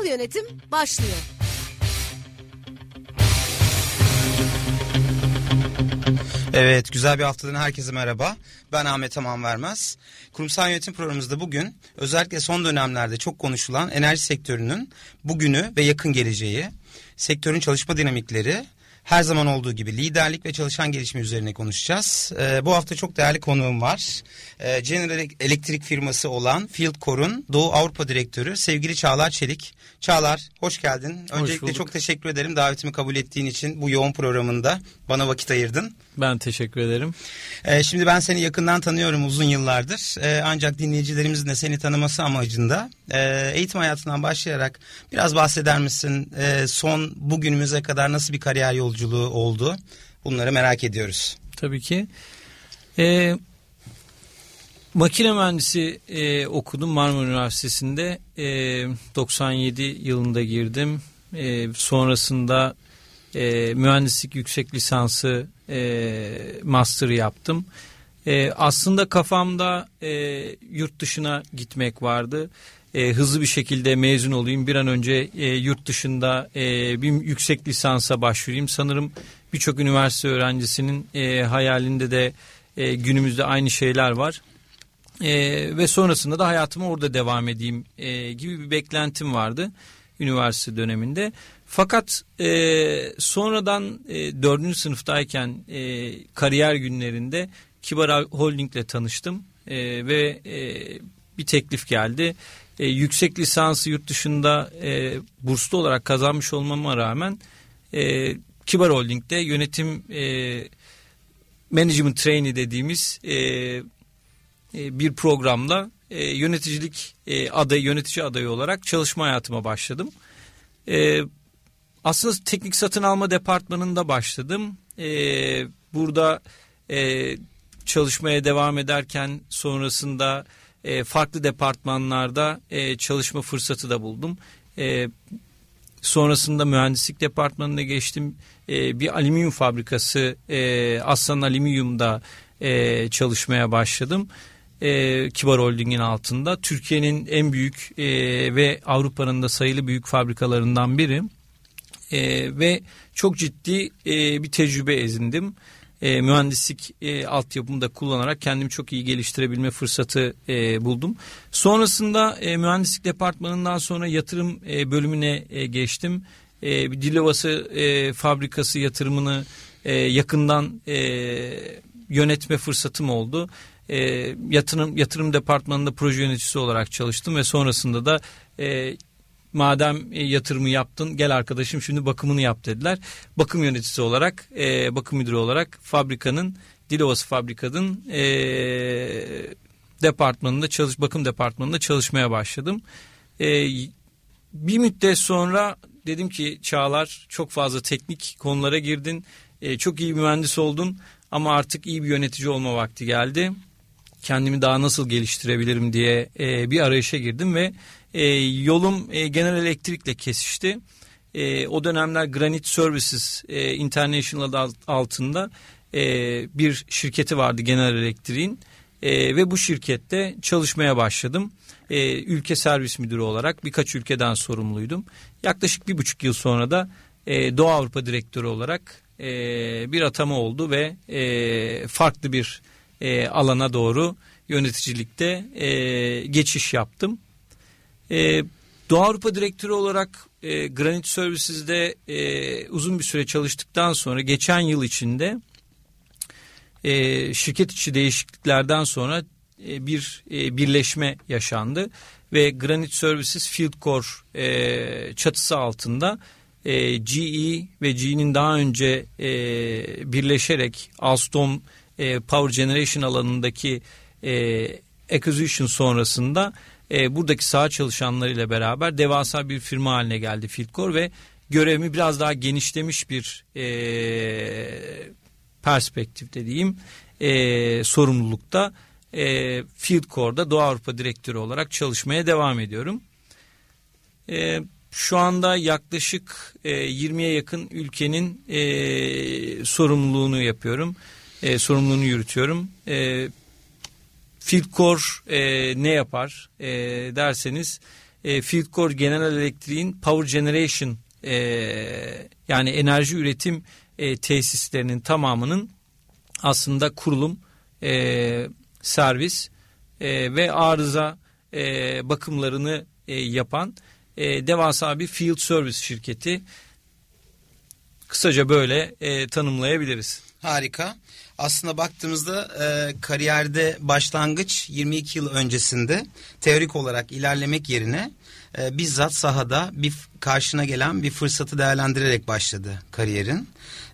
Kurumsal yönetim başlıyor. Evet, güzel bir haftadan herkese merhaba. Ben Ahmet Aman Vermez. Kurumsal yönetim programımızda bugün özellikle son dönemlerde çok konuşulan enerji sektörünün bugünü ve yakın geleceği, sektörün çalışma dinamikleri, her zaman olduğu gibi liderlik ve çalışan gelişimi üzerine konuşacağız. Ee, bu hafta çok değerli konuğum var. Ee, General Elektrik firması olan Fieldcore'un Doğu Avrupa Direktörü sevgili Çağlar Çelik. Çağlar hoş geldin. Öncelikle bulduk. çok teşekkür ederim davetimi kabul ettiğin için bu yoğun programında bana vakit ayırdın. Ben teşekkür ederim. Ee, şimdi ben seni yakından tanıyorum uzun yıllardır. Ee, ancak dinleyicilerimizin de seni tanıması amacında e, eğitim hayatından başlayarak biraz bahseder misin? Ee, son bugünümüze kadar nasıl bir kariyer yolculuğu oldu? Bunları merak ediyoruz. Tabii ki. Ee, makine mühendisi e, okudum Marmara Üniversitesi'nde. E, 97 yılında girdim. E, sonrasında e, mühendislik yüksek lisansı e, master yaptım. E, aslında kafamda e, yurt dışına gitmek vardı. E, hızlı bir şekilde mezun olayım. Bir an önce e, yurt dışında e, bir yüksek lisansa başvurayım. Sanırım birçok üniversite öğrencisinin e, hayalinde de e, günümüzde aynı şeyler var. E, ve sonrasında da hayatıma orada devam edeyim e, gibi bir beklentim vardı üniversite döneminde. Fakat e, sonradan e, 4. sınıftayken e, kariyer günlerinde Kibar Holding'le tanıştım e, ve e, bir teklif geldi. E, yüksek lisansı yurt dışında e, burslu olarak kazanmış olmama rağmen e, Kibar Holding'de yönetim e, management trainee dediğimiz e, e, bir programla e, yöneticilik e, adayı yönetici adayı olarak çalışma hayatıma başladım. E, aslında teknik satın alma departmanında başladım. E, burada e, çalışmaya devam ederken sonrasında e, farklı departmanlarda e, çalışma fırsatı da buldum. E, sonrasında mühendislik departmanına geçtim. E, bir alüminyum fabrikası e, Aslan Alüminyum'da e, çalışmaya başladım. E, Kibar Holding'in altında. Türkiye'nin en büyük e, ve Avrupa'nın da sayılı büyük fabrikalarından biri. E, ve çok ciddi e, bir tecrübe edindim. E, mühendislik e, altyapımı da kullanarak kendimi çok iyi geliştirebilme fırsatı e, buldum. Sonrasında e, mühendislik departmanından sonra yatırım e, bölümüne e, geçtim. E, bir Dilovası e, fabrikası yatırımını e, yakından e, yönetme fırsatım oldu. E, yatırım yatırım departmanında proje yöneticisi olarak çalıştım ve sonrasında da e, madem e, yatırımı yaptın gel arkadaşım şimdi bakımını yap dediler. Bakım yöneticisi olarak e, bakım müdürü olarak fabrikanın Dilovası fabrikanın e, departmanında çalış bakım departmanında çalışmaya başladım. E, bir müddet sonra dedim ki Çağlar çok fazla teknik konulara girdin. E, çok iyi bir mühendis oldun ama artık iyi bir yönetici olma vakti geldi. Kendimi daha nasıl geliştirebilirim diye e, bir arayışa girdim ve e, yolum e, General Electric'le kesişti. E, o dönemler Granite Services e, International adı altında e, bir şirketi vardı General Electric'in e, ve bu şirkette çalışmaya başladım. E, ülke servis müdürü olarak birkaç ülkeden sorumluydum. Yaklaşık bir buçuk yıl sonra da e, Doğu Avrupa direktörü olarak e, bir atama oldu ve e, farklı bir e, alana doğru yöneticilikte e, geçiş yaptım. E, Doğu Avrupa direktörü olarak e, Granite Services'de e, uzun bir süre çalıştıktan sonra geçen yıl içinde e, şirket içi değişikliklerden sonra e, bir e, birleşme yaşandı ve Granite Services Field Core e, çatısı altında e, GE ve GE'nin daha önce e, birleşerek Alstom e, Power Generation alanındaki e, acquisition sonrasında e, buradaki saha çalışanlarıyla beraber devasa bir firma haline geldi Fieldcore ve görevimi biraz daha genişlemiş bir e, perspektifte diyeyim e, sorumlulukta e, Fieldcore'da Doğu Avrupa Direktörü olarak çalışmaya devam ediyorum. E, şu anda yaklaşık e, 20'ye yakın ülkenin e, sorumluluğunu yapıyorum. E, sorumluluğunu yürütüyorum. E, Fieldcore e, ne yapar e, derseniz e, Fieldcore General Electric'in Power Generation e, yani enerji üretim e, tesislerinin tamamının aslında kurulum, e, servis e, ve arıza e, bakımlarını e, yapan e, devasa bir field service şirketi. Kısaca böyle e, tanımlayabiliriz. Harika. Aslında baktığımızda e, kariyerde başlangıç 22 yıl öncesinde teorik olarak ilerlemek yerine e, bizzat sahada bir karşına gelen bir fırsatı değerlendirerek başladı kariyerin.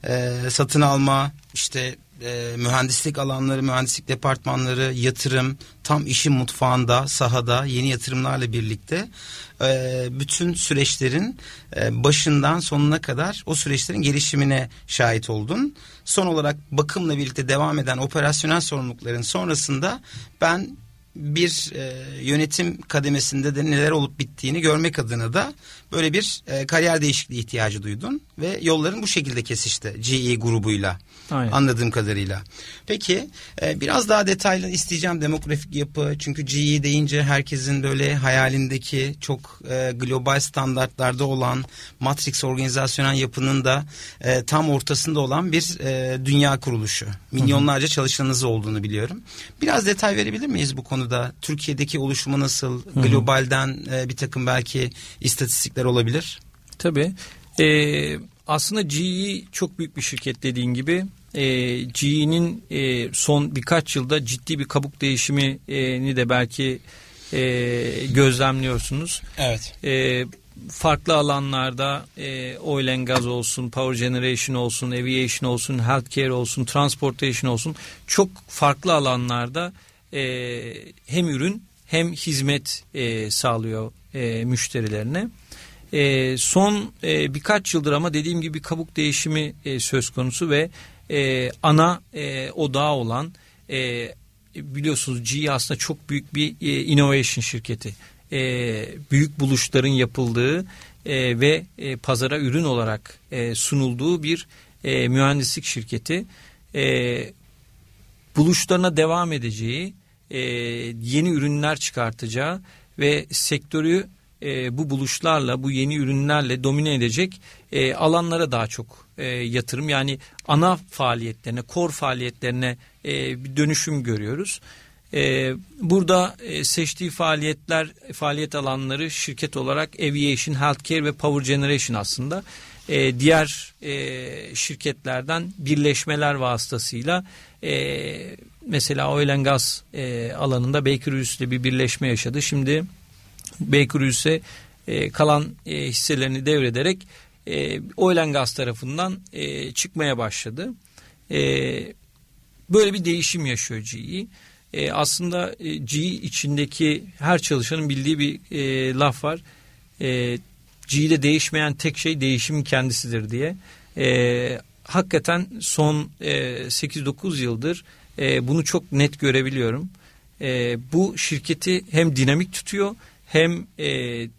E, satın alma, işte e, mühendislik alanları, mühendislik departmanları, yatırım, tam işin mutfağında, sahada yeni yatırımlarla birlikte e, bütün süreçlerin e, başından sonuna kadar o süreçlerin gelişimine şahit oldun. Son olarak bakımla birlikte devam eden operasyonel sorumlulukların sonrasında ben bir e, yönetim kademesinde de neler olup bittiğini görmek adına da böyle bir e, kariyer değişikliği ihtiyacı duydun ve yolların bu şekilde kesişti GE grubuyla. Aynen. Anladığım kadarıyla. Peki e, biraz daha detaylı isteyeceğim demografik yapı. Çünkü GE deyince herkesin böyle hayalindeki çok e, global standartlarda olan Matrix organizasyonel yapının da e, tam ortasında olan bir e, dünya kuruluşu. Milyonlarca çalışanınız olduğunu biliyorum. Biraz detay verebilir miyiz bu konuda? Türkiye'deki oluşumu nasıl? Hı hı. Globalden e, bir takım belki istatistikler olabilir. Tabii. Ee, aslında GE çok büyük bir şirket dediğin gibi. E, GE'nin e, son birkaç yılda ciddi bir kabuk değişimini de belki e, gözlemliyorsunuz. Evet. E, farklı alanlarda e, oil and gas olsun, power generation olsun, aviation olsun, healthcare olsun, transportation olsun çok farklı alanlarda e, hem ürün hem hizmet e, sağlıyor e, müşterilerine. E, son e, birkaç yıldır ama dediğim gibi kabuk değişimi e, söz konusu ve e, ana e, odağı olan e, biliyorsunuz GE aslında çok büyük bir e, innovation şirketi. E, büyük buluşların yapıldığı e, ve e, pazara ürün olarak e, sunulduğu bir e, mühendislik şirketi. E, buluşlarına devam edeceği, e, yeni ürünler çıkartacağı ve sektörü e, bu buluşlarla, bu yeni ürünlerle domine edecek e, alanlara daha çok e, yatırım. Yani ana faaliyetlerine, kor faaliyetlerine e, bir dönüşüm görüyoruz. E, burada e, seçtiği faaliyetler, faaliyet alanları şirket olarak Aviation, Healthcare ve Power Generation aslında. E, diğer e, şirketlerden birleşmeler vasıtasıyla e, mesela oil and gas e, alanında Baker Hughes ile bir birleşme yaşadı. Şimdi Baker Hughes'e e, kalan e, hisselerini devrederek e, oil gas tarafından e, çıkmaya başladı. E, böyle bir değişim yaşıyor GE. E, aslında e, GE içindeki her çalışanın bildiği bir e, laf var. E, GE'de değişmeyen tek şey değişimin kendisidir diye. E, hakikaten son e, 8-9 yıldır e, bunu çok net görebiliyorum. E, bu şirketi hem dinamik tutuyor hem e,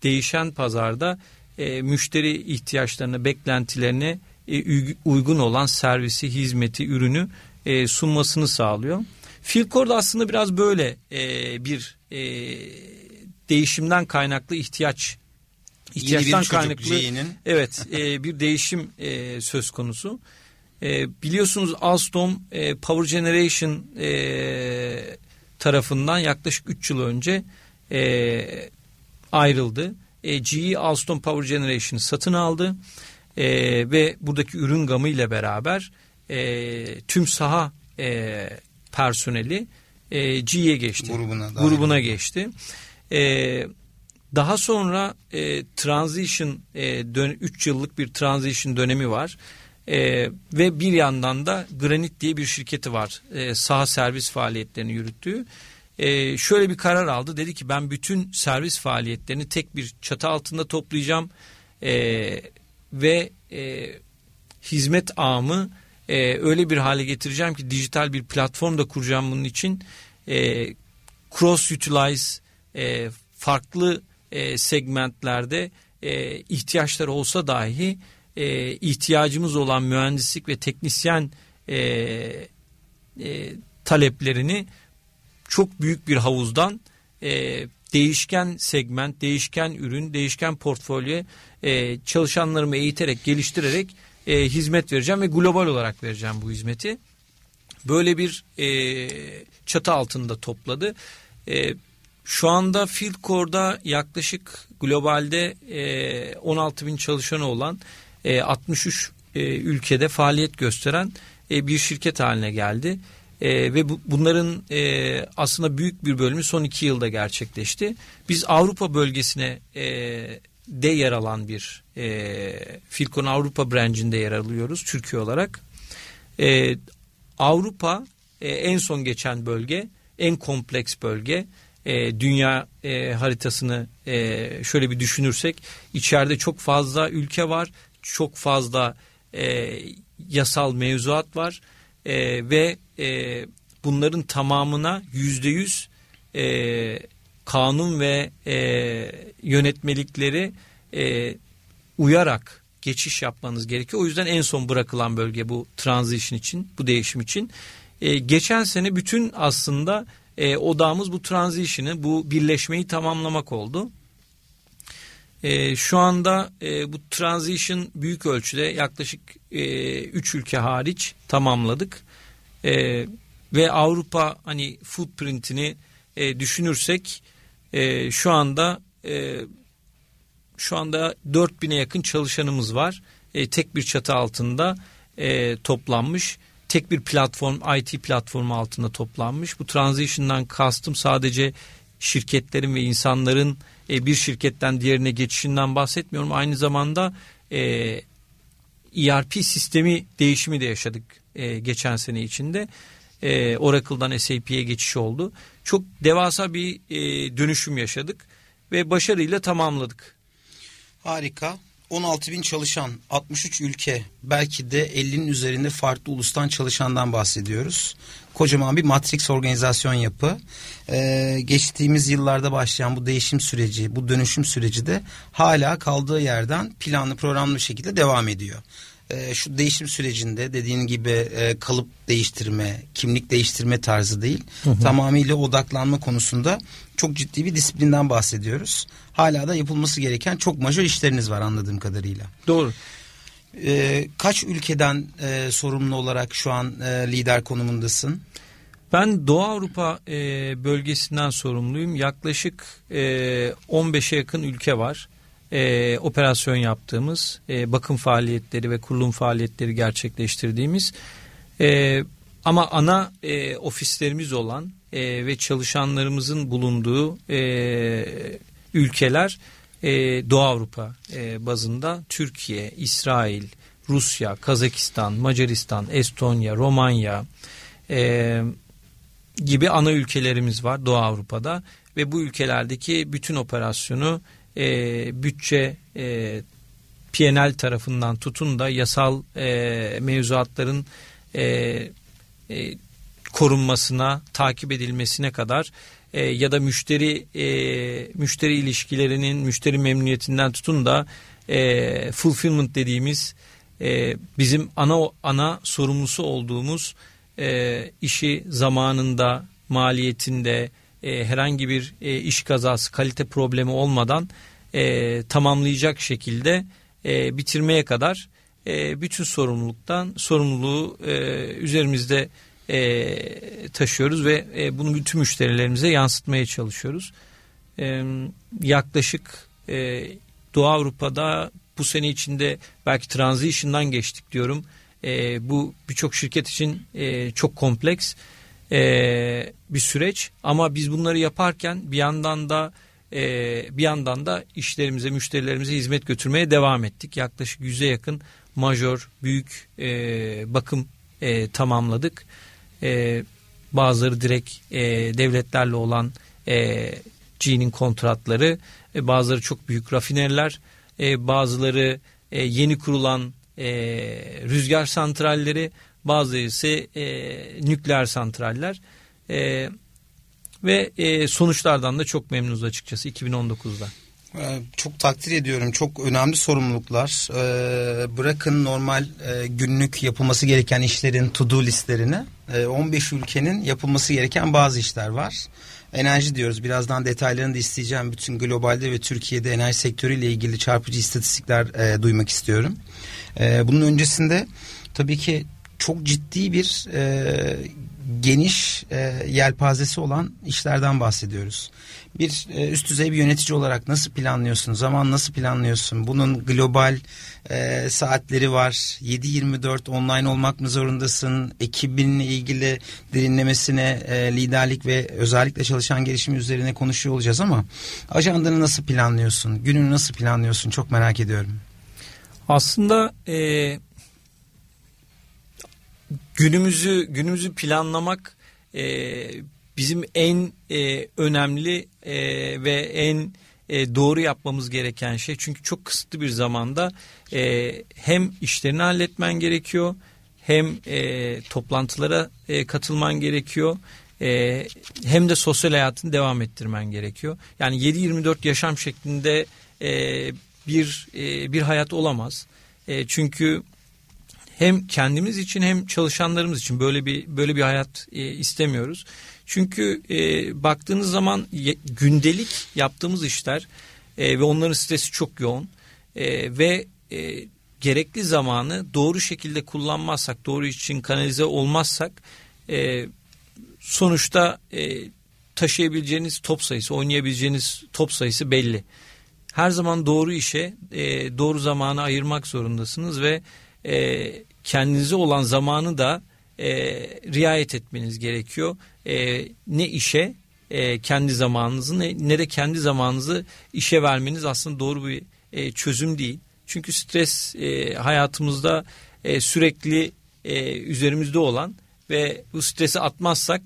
değişen pazarda e, müşteri ihtiyaçlarına, beklentilerine e, uygun olan servisi, hizmeti, ürünü e, sunmasını sağlıyor. Filcore aslında biraz böyle e, bir e, değişimden kaynaklı ihtiyaç ihtiyaçtan kaynaklı evet e, bir değişim e, söz konusu. E, biliyorsunuz Alstom e, Power Generation e, tarafından yaklaşık 3 yıl önce e, ayrıldı. E, GE Alstom Power Generation'ı satın aldı e, ve buradaki ürün gamı ile beraber e, tüm saha e, personeli e, GE'ye geçti. Grubuna, grubuna geçti. E, daha sonra e, transition e, 3 yıllık bir transition dönemi var. E, ve bir yandan da Granit diye bir şirketi var. E, saha servis faaliyetlerini yürüttüğü. E, şöyle bir karar aldı. Dedi ki ben bütün servis faaliyetlerini tek bir çatı altında toplayacağım e, ve e, hizmet ağımı e, öyle bir hale getireceğim ki dijital bir platform da kuracağım bunun için. E, cross utilize e, farklı e, segmentlerde e, ihtiyaçları olsa dahi e, ihtiyacımız olan mühendislik ve teknisyen e, e, taleplerini çok büyük bir havuzdan e, değişken segment, değişken ürün, değişken portfolyo e, çalışanlarımı eğiterek, geliştirerek e, hizmet vereceğim ve global olarak vereceğim bu hizmeti. Böyle bir e, çatı altında topladı. E, şu anda Fieldcore'da yaklaşık globalde e, 16 bin çalışanı olan e, 63 e, ülkede faaliyet gösteren e, bir şirket haline geldi. E, ve bu, bunların e, aslında büyük bir bölümü son iki yılda gerçekleşti. Biz Avrupa bölgesine e, de yer alan bir e, Filkon Avrupa branch'inde yer alıyoruz Türkiye olarak. E, Avrupa e, en son geçen bölge, en kompleks bölge. E, dünya e, haritasını e, şöyle bir düşünürsek içeride çok fazla ülke var, çok fazla e, yasal mevzuat var e, ve e, bunların tamamına yüzde yüz e, kanun ve e, yönetmelikleri e, uyarak geçiş yapmanız gerekiyor. O yüzden en son bırakılan bölge bu transition için, bu değişim için. E, geçen sene bütün aslında e, odağımız bu transition'ı, bu birleşmeyi tamamlamak oldu. E, şu anda e, bu transition büyük ölçüde yaklaşık 3 e, üç ülke hariç tamamladık. E, ve Avrupa hani footprint'ini e, düşünürsek e, şu anda e, şu anda 4000'e yakın çalışanımız var. E, tek bir çatı altında e, toplanmış. Tek bir platform, IT platformu altında toplanmış. Bu transition'dan kastım sadece şirketlerin ve insanların e, bir şirketten diğerine geçişinden bahsetmiyorum. Aynı zamanda e, ERP sistemi değişimi de yaşadık e, geçen sene içinde. E, Oracle'dan SAP'ye geçiş oldu. Çok devasa bir e, dönüşüm yaşadık ve başarıyla tamamladık. Harika. 16 bin çalışan, 63 ülke, belki de 50'nin üzerinde farklı ulustan çalışandan bahsediyoruz. Kocaman bir matrix organizasyon yapı. Ee, geçtiğimiz yıllarda başlayan bu değişim süreci, bu dönüşüm süreci de hala kaldığı yerden planlı programlı bir şekilde devam ediyor e, şu değişim sürecinde dediğin gibi e, kalıp değiştirme, kimlik değiştirme tarzı değil. Hı hı. Tamamıyla odaklanma konusunda çok ciddi bir disiplinden bahsediyoruz. Hala da yapılması gereken çok majör işleriniz var anladığım kadarıyla. Doğru. E, kaç ülkeden e, sorumlu olarak şu an e, lider konumundasın? Ben Doğu Avrupa e, bölgesinden sorumluyum. Yaklaşık e, 15'e yakın ülke var e, operasyon yaptığımız, e, bakım faaliyetleri ve kurulum faaliyetleri gerçekleştirdiğimiz e, ama ana e, ofislerimiz olan e, ve çalışanlarımızın bulunduğu e, ülkeler e, Doğu Avrupa e, bazında Türkiye, İsrail, Rusya, Kazakistan, Macaristan, Estonya, Romanya e, gibi ana ülkelerimiz var Doğu Avrupa'da. Ve bu ülkelerdeki bütün operasyonu e, bütçe e, PNL tarafından tutun da yasal e, mevzuatların e, e, korunmasına, takip edilmesine kadar e, ya da müşteri e, müşteri ilişkilerinin müşteri memnuniyetinden tutun da e, fulfillment dediğimiz e, bizim ana ana sorumlusu olduğumuz e, işi zamanında maliyetinde e, herhangi bir e, iş kazası kalite problemi olmadan e, tamamlayacak şekilde e, bitirmeye kadar e, bütün sorumluluktan sorumluluğu e, üzerimizde e, taşıyoruz ve e, bunu bütün müşterilerimize yansıtmaya çalışıyoruz. E, yaklaşık e, Doğu Avrupa'da bu sene içinde belki transition'dan geçtik diyorum. E, bu birçok şirket için e, çok kompleks e, bir süreç ama biz bunları yaparken bir yandan da e, bir yandan da işlerimize, müşterilerimize hizmet götürmeye devam ettik. Yaklaşık yüze yakın majör, büyük e, bakım e, tamamladık. E, bazıları direkt e, devletlerle olan e, G'nin kontratları, e, bazıları çok büyük rafineriler, e, bazıları e, yeni kurulan e, rüzgar santralleri, bazıları ise e, nükleer santraller. E, ve e, sonuçlardan da çok memnunuz açıkçası 2019'da. Ee, çok takdir ediyorum. Çok önemli sorumluluklar. Ee, bırakın normal e, günlük yapılması gereken işlerin to-do listlerini. 15 e, ülkenin yapılması gereken bazı işler var. Enerji diyoruz. Birazdan detaylarını da isteyeceğim. Bütün globalde ve Türkiye'de enerji sektörüyle ilgili çarpıcı istatistikler e, duymak istiyorum. bunun öncesinde tabii ki çok ciddi bir geniş yelpazesi olan işlerden bahsediyoruz bir e, üst düzey bir yönetici olarak nasıl planlıyorsun? Zaman nasıl planlıyorsun? Bunun global e, saatleri var. 7-24 online olmak mı zorundasın? Ekibinle ilgili derinlemesine e, liderlik ve özellikle çalışan gelişim üzerine konuşuyor olacağız ama ajandanı nasıl planlıyorsun? Gününü nasıl planlıyorsun? Çok merak ediyorum. Aslında e, günümüzü günümüzü planlamak e, bizim en e, önemli e, ve en e, doğru yapmamız gereken şey. Çünkü çok kısıtlı bir zamanda e, hem işlerini halletmen gerekiyor hem e, toplantılara e, katılman gerekiyor e, hem de sosyal hayatını devam ettirmen gerekiyor. Yani 7-24 yaşam şeklinde e, bir e, bir hayat olamaz. E, çünkü hem kendimiz için hem çalışanlarımız için böyle bir böyle bir hayat e, istemiyoruz. Çünkü e, baktığınız zaman gündelik yaptığımız işler e, ve onların stresi çok yoğun e, ve e, gerekli zamanı doğru şekilde kullanmazsak, doğru için kanalize olmazsak e, sonuçta e, taşıyabileceğiniz top sayısı, oynayabileceğiniz top sayısı belli. Her zaman doğru işe, e, doğru zamanı ayırmak zorundasınız ve e, kendinize olan zamanı da e, riayet etmeniz gerekiyor. E, ne işe e, kendi zamanınızı ne, ne de kendi zamanınızı işe vermeniz aslında doğru bir e, çözüm değil. Çünkü stres e, hayatımızda e, sürekli e, üzerimizde olan ve bu stresi atmazsak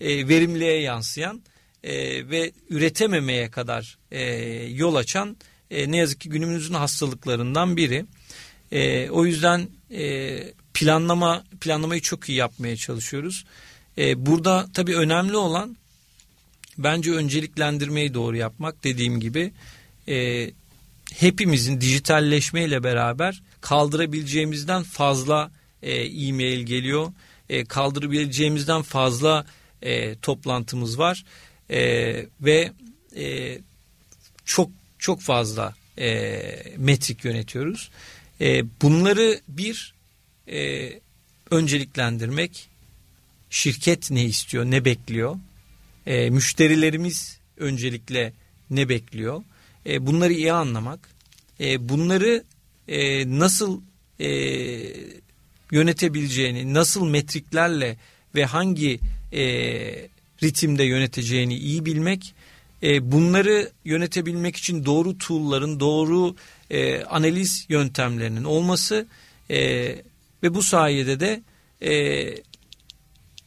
e, verimliğe yansıyan e, ve üretememeye kadar e, yol açan e, ne yazık ki günümüzün hastalıklarından biri. E, o yüzden e, planlama planlamayı çok iyi yapmaya çalışıyoruz. E, burada tabii önemli olan bence önceliklendirmeyi doğru yapmak dediğim gibi e, hepimizin dijitalleşmeyle beraber kaldırabileceğimizden fazla e, e-mail geliyor. E, kaldırabileceğimizden fazla e, toplantımız var e, ve e, çok çok fazla e, metrik yönetiyoruz. E, bunları bir e, önceliklendirmek, şirket ne istiyor, ne bekliyor, e, müşterilerimiz öncelikle ne bekliyor, e, bunları iyi anlamak, e, bunları e, nasıl e, yönetebileceğini, nasıl metriklerle ve hangi e, ritimde yöneteceğini iyi bilmek, e, bunları yönetebilmek için doğru tool'ların, doğru e, analiz yöntemlerinin olması e, ve bu sayede de e,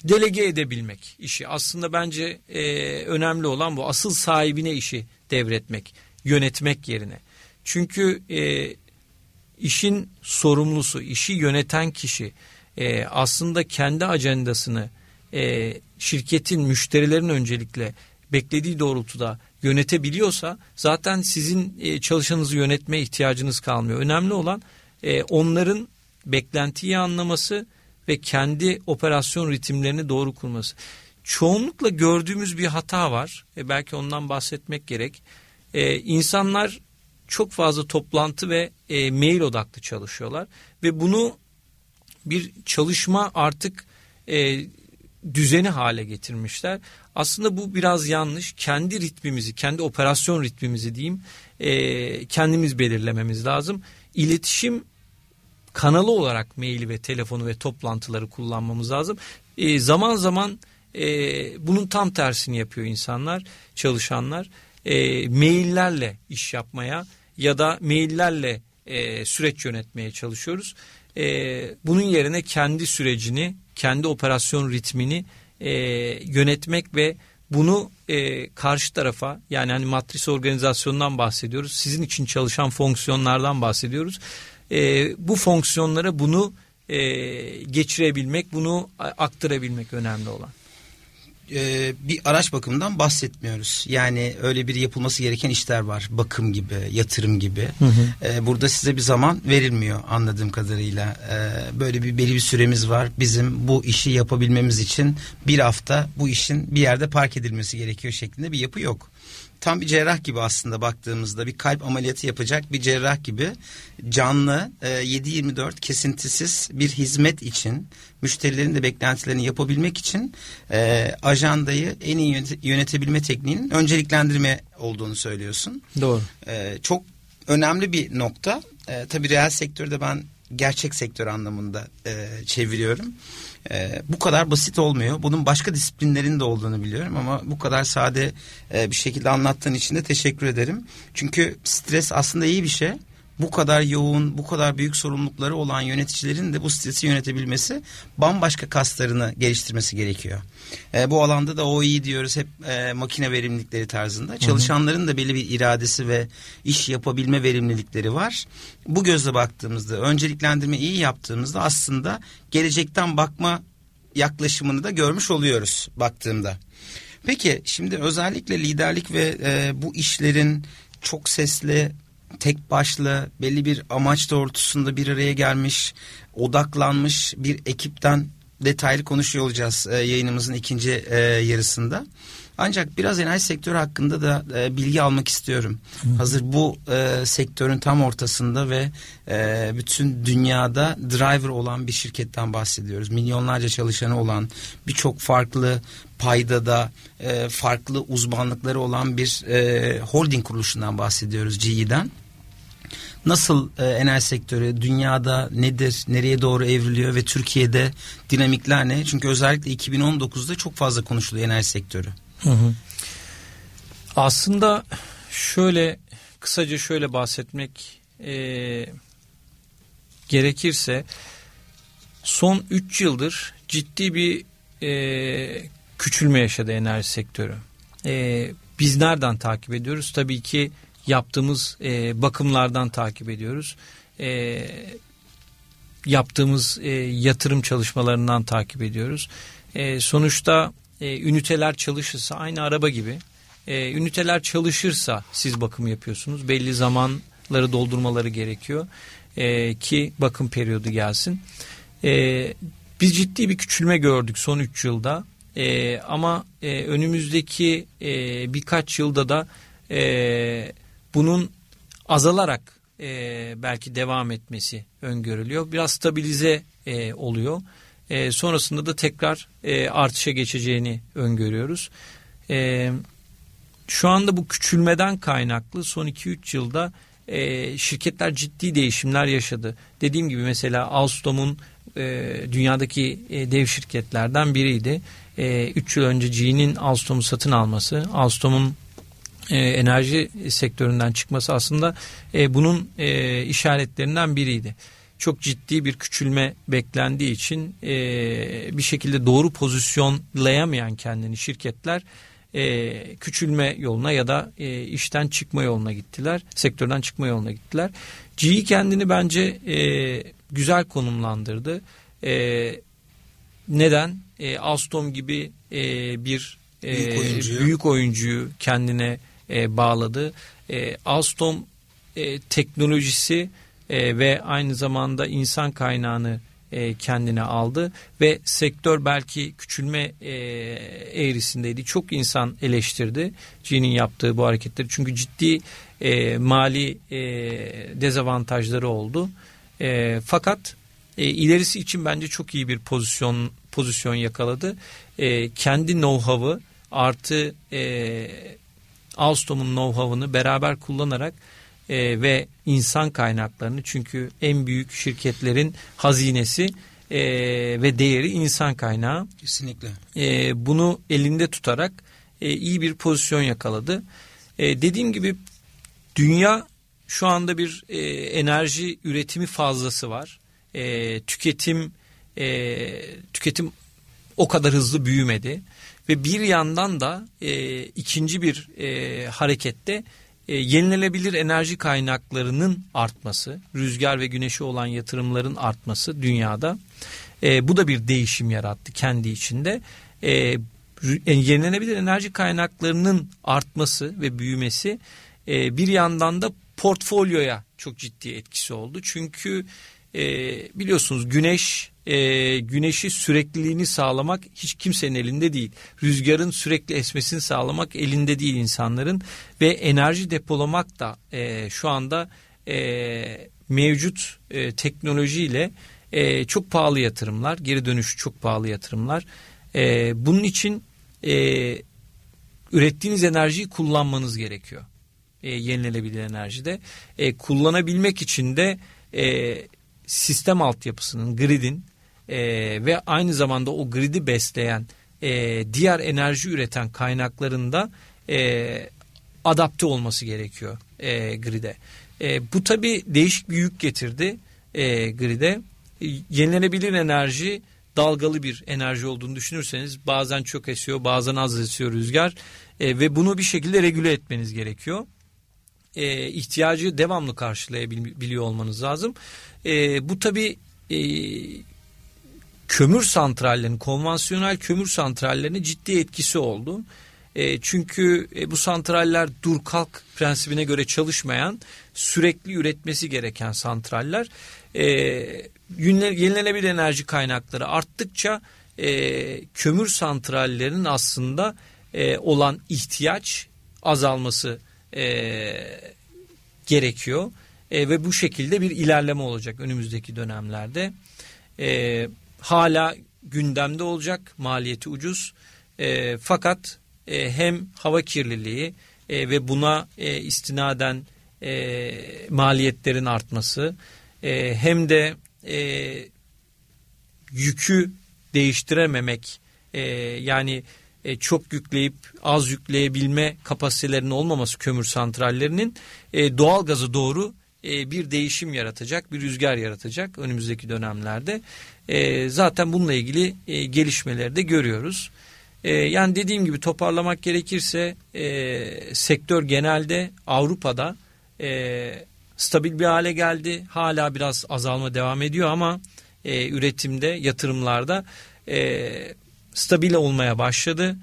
delege edebilmek işi. Aslında bence e, önemli olan bu. Asıl sahibine işi devretmek, yönetmek yerine. Çünkü e, işin sorumlusu, işi yöneten kişi e, aslında kendi ajandasını e, şirketin, müşterilerin öncelikle beklediği doğrultuda yönetebiliyorsa zaten sizin e, çalışanınızı yönetme ihtiyacınız kalmıyor. Önemli olan e, onların beklentiyi anlaması ve kendi operasyon ritimlerini doğru kurması. Çoğunlukla gördüğümüz bir hata var. E belki ondan bahsetmek gerek. E, insanlar çok fazla toplantı ve e, mail odaklı çalışıyorlar ve bunu bir çalışma artık e, düzeni hale getirmişler. Aslında bu biraz yanlış. Kendi ritmimizi, kendi operasyon ritmimizi diyeyim, e, kendimiz belirlememiz lazım. İletişim kanalı olarak maili ve telefonu ve toplantıları kullanmamız lazım. E, zaman zaman e, bunun tam tersini yapıyor insanlar, çalışanlar. E, maillerle iş yapmaya ya da maillerle e, süreç yönetmeye çalışıyoruz. E, bunun yerine kendi sürecini, kendi operasyon ritmini e, yönetmek ve bunu e, karşı tarafa yani hani matris organizasyonundan bahsediyoruz. Sizin için çalışan fonksiyonlardan bahsediyoruz. E, bu fonksiyonlara bunu e, geçirebilmek, bunu aktarabilmek önemli olan e, bir araç bakımından bahsetmiyoruz. Yani öyle bir yapılması gereken işler var. Bakım gibi, yatırım gibi. Hı hı. E, burada size bir zaman verilmiyor anladığım kadarıyla. E, böyle bir belli bir süremiz var. Bizim bu işi yapabilmemiz için bir hafta bu işin bir yerde park edilmesi gerekiyor şeklinde bir yapı yok tam bir cerrah gibi aslında baktığımızda bir kalp ameliyatı yapacak bir cerrah gibi canlı e, 7-24 kesintisiz bir hizmet için müşterilerin de beklentilerini yapabilmek için e, ajandayı en iyi yönetebilme tekniğinin önceliklendirme olduğunu söylüyorsun. Doğru. E, çok önemli bir nokta. E, tabii reel sektörde ben gerçek sektör anlamında e, çeviriyorum. E, bu kadar basit olmuyor. Bunun başka disiplinlerin de olduğunu biliyorum ama bu kadar sade e, bir şekilde anlattığın için de teşekkür ederim. Çünkü stres aslında iyi bir şey bu kadar yoğun, bu kadar büyük sorumlulukları olan yöneticilerin de bu stresi yönetebilmesi bambaşka kaslarını geliştirmesi gerekiyor. E, bu alanda da o iyi diyoruz hep e, makine verimlilikleri tarzında. Çalışanların da belli bir iradesi ve iş yapabilme verimlilikleri var. Bu gözle baktığımızda, önceliklendirme iyi yaptığımızda aslında gelecekten bakma yaklaşımını da görmüş oluyoruz baktığımda. Peki şimdi özellikle liderlik ve e, bu işlerin çok sesli tek başlı belli bir amaç doğrultusunda bir araya gelmiş, odaklanmış bir ekipten detaylı konuşuyor olacağız e, yayınımızın ikinci e, yarısında. Ancak biraz enerji sektörü hakkında da e, bilgi almak istiyorum. Hı. Hazır bu e, sektörün tam ortasında ve e, bütün dünyada driver olan bir şirketten bahsediyoruz. Milyonlarca çalışanı olan birçok farklı paydada e, farklı uzmanlıkları olan bir e, holding kuruluşundan bahsediyoruz GE'den. Nasıl e, enerji sektörü dünyada nedir, nereye doğru evriliyor ve Türkiye'de dinamikler ne? Çünkü özellikle 2019'da çok fazla konuşuluyor enerji sektörü. Hı hı. Aslında şöyle kısaca şöyle bahsetmek e, gerekirse son 3 yıldır ciddi bir e, küçülme yaşadı enerji sektörü. E, biz nereden takip ediyoruz? Tabii ki yaptığımız e, bakımlardan takip ediyoruz. E, yaptığımız e, yatırım çalışmalarından takip ediyoruz. E, sonuçta e, üniteler çalışırsa aynı araba gibi e, üniteler çalışırsa siz bakım yapıyorsunuz. Belli zamanları doldurmaları gerekiyor e, ki bakım periyodu gelsin. E, biz ciddi bir küçülme gördük son 3 yılda e, ama e, önümüzdeki e, birkaç yılda da e, bunun azalarak e, belki devam etmesi öngörülüyor. Biraz stabilize e, oluyor. E, sonrasında da tekrar e, artışa geçeceğini öngörüyoruz. E, şu anda bu küçülmeden kaynaklı son 2-3 yılda e, şirketler ciddi değişimler yaşadı. Dediğim gibi mesela Alstom'un e, dünyadaki e, dev şirketlerden biriydi. 3 e, yıl önce GE'nin Alstom'u satın alması, Alstom'un e, enerji sektöründen çıkması aslında e, bunun e, işaretlerinden biriydi. Çok ciddi bir küçülme beklendiği için e, bir şekilde doğru pozisyonlayamayan kendini şirketler e, küçülme yoluna ya da e, işten çıkma yoluna gittiler. Sektörden çıkma yoluna gittiler. GE kendini bence e, güzel konumlandırdı. E, neden? E, Alstom gibi e, bir e, büyük, oyuncuyu. büyük oyuncuyu kendine e, bağladı. E, Alstom e, teknolojisi e, ve aynı zamanda insan kaynağını e, kendine aldı ve sektör belki küçülme e, eğrisindeydi. Çok insan eleştirdi G'nin yaptığı bu hareketleri çünkü ciddi e, mali e, dezavantajları oldu. E, fakat e, ilerisi için bence çok iyi bir pozisyon pozisyon yakaladı. E, kendi know-how'ı artı e, Alstom'un know-how'ını beraber kullanarak e, ve insan kaynaklarını çünkü en büyük şirketlerin hazinesi e, ve değeri insan kaynağı. Kesinlikle. E, bunu elinde tutarak e, iyi bir pozisyon yakaladı. E, dediğim gibi dünya şu anda bir e, enerji üretimi fazlası var. E, tüketim e, tüketim o kadar hızlı büyümedi ve bir yandan da e, ikinci bir e, harekette e, yenilenebilir enerji kaynaklarının artması, rüzgar ve güneşe olan yatırımların artması dünyada e, bu da bir değişim yarattı kendi içinde. E, e yenilenebilir enerji kaynaklarının artması ve büyümesi e, bir yandan da portfolyoya çok ciddi etkisi oldu. Çünkü e, biliyorsunuz güneş e, güneşi sürekliliğini sağlamak hiç kimsenin elinde değil. Rüzgarın sürekli esmesini sağlamak elinde değil insanların ve enerji depolamak da e, şu anda e, mevcut e, teknolojiyle e, çok pahalı yatırımlar, geri dönüşü çok pahalı yatırımlar. E, bunun için e, ürettiğiniz enerjiyi kullanmanız gerekiyor. E, yenilenebilir enerjide. E, kullanabilmek için de e, sistem altyapısının, gridin e, ve aynı zamanda o gridi besleyen e, diğer enerji üreten kaynaklarında e, adapte olması gerekiyor e, gride. E, bu tabi değişik bir yük getirdi e, gride. E, yenilenebilir enerji dalgalı bir enerji olduğunu düşünürseniz bazen çok esiyor bazen az esiyor rüzgar e, ve bunu bir şekilde regüle etmeniz gerekiyor. E, ihtiyacı devamlı karşılayabiliyor olmanız lazım. E, bu tabi e, kömür santrallerinin, konvansiyonel kömür santrallerine ciddi etkisi oldu. E, çünkü e, bu santraller dur kalk prensibine göre çalışmayan, sürekli üretmesi gereken santraller. E, yenilenebilir enerji kaynakları arttıkça e, kömür santrallerinin aslında e, olan ihtiyaç azalması e, gerekiyor. E, ve bu şekilde bir ilerleme olacak önümüzdeki dönemlerde. E, hala gündemde olacak maliyeti ucuz e, fakat e, hem hava kirliliği e, ve buna e, istinaden e, maliyetlerin artması e, hem de e, yükü değiştirememek e, yani e, çok yükleyip az yükleyebilme kapasitelerinin olmaması kömür santrallerinin e, doğal gazı doğru e, bir değişim yaratacak, bir rüzgar yaratacak önümüzdeki dönemlerde. E, zaten bununla ilgili e, gelişmeleri de görüyoruz. E, yani dediğim gibi toparlamak gerekirse e, sektör genelde Avrupa'da e, stabil bir hale geldi. Hala biraz azalma devam ediyor ama e, üretimde, yatırımlarda e, stabil olmaya başladı.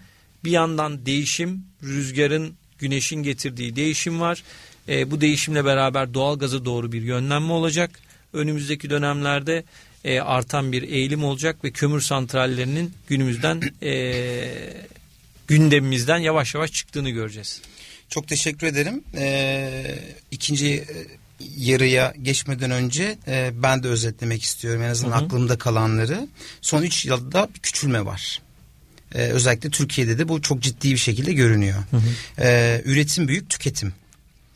Bir yandan değişim, rüzgarın, güneşin getirdiği değişim var. E, bu değişimle beraber doğal gaza doğru bir yönlenme olacak. Önümüzdeki dönemlerde e, artan bir eğilim olacak ve kömür santrallerinin günümüzden e, gündemimizden yavaş yavaş çıktığını göreceğiz. Çok teşekkür ederim. Ee, ikinci e, yarıya geçmeden önce e, ben de özetlemek istiyorum en azından hı hı. aklımda kalanları. Son 3 yılda bir küçülme var. Ee, özellikle Türkiye'de de bu çok ciddi bir şekilde görünüyor. Hı hı. Ee, üretim büyük, tüketim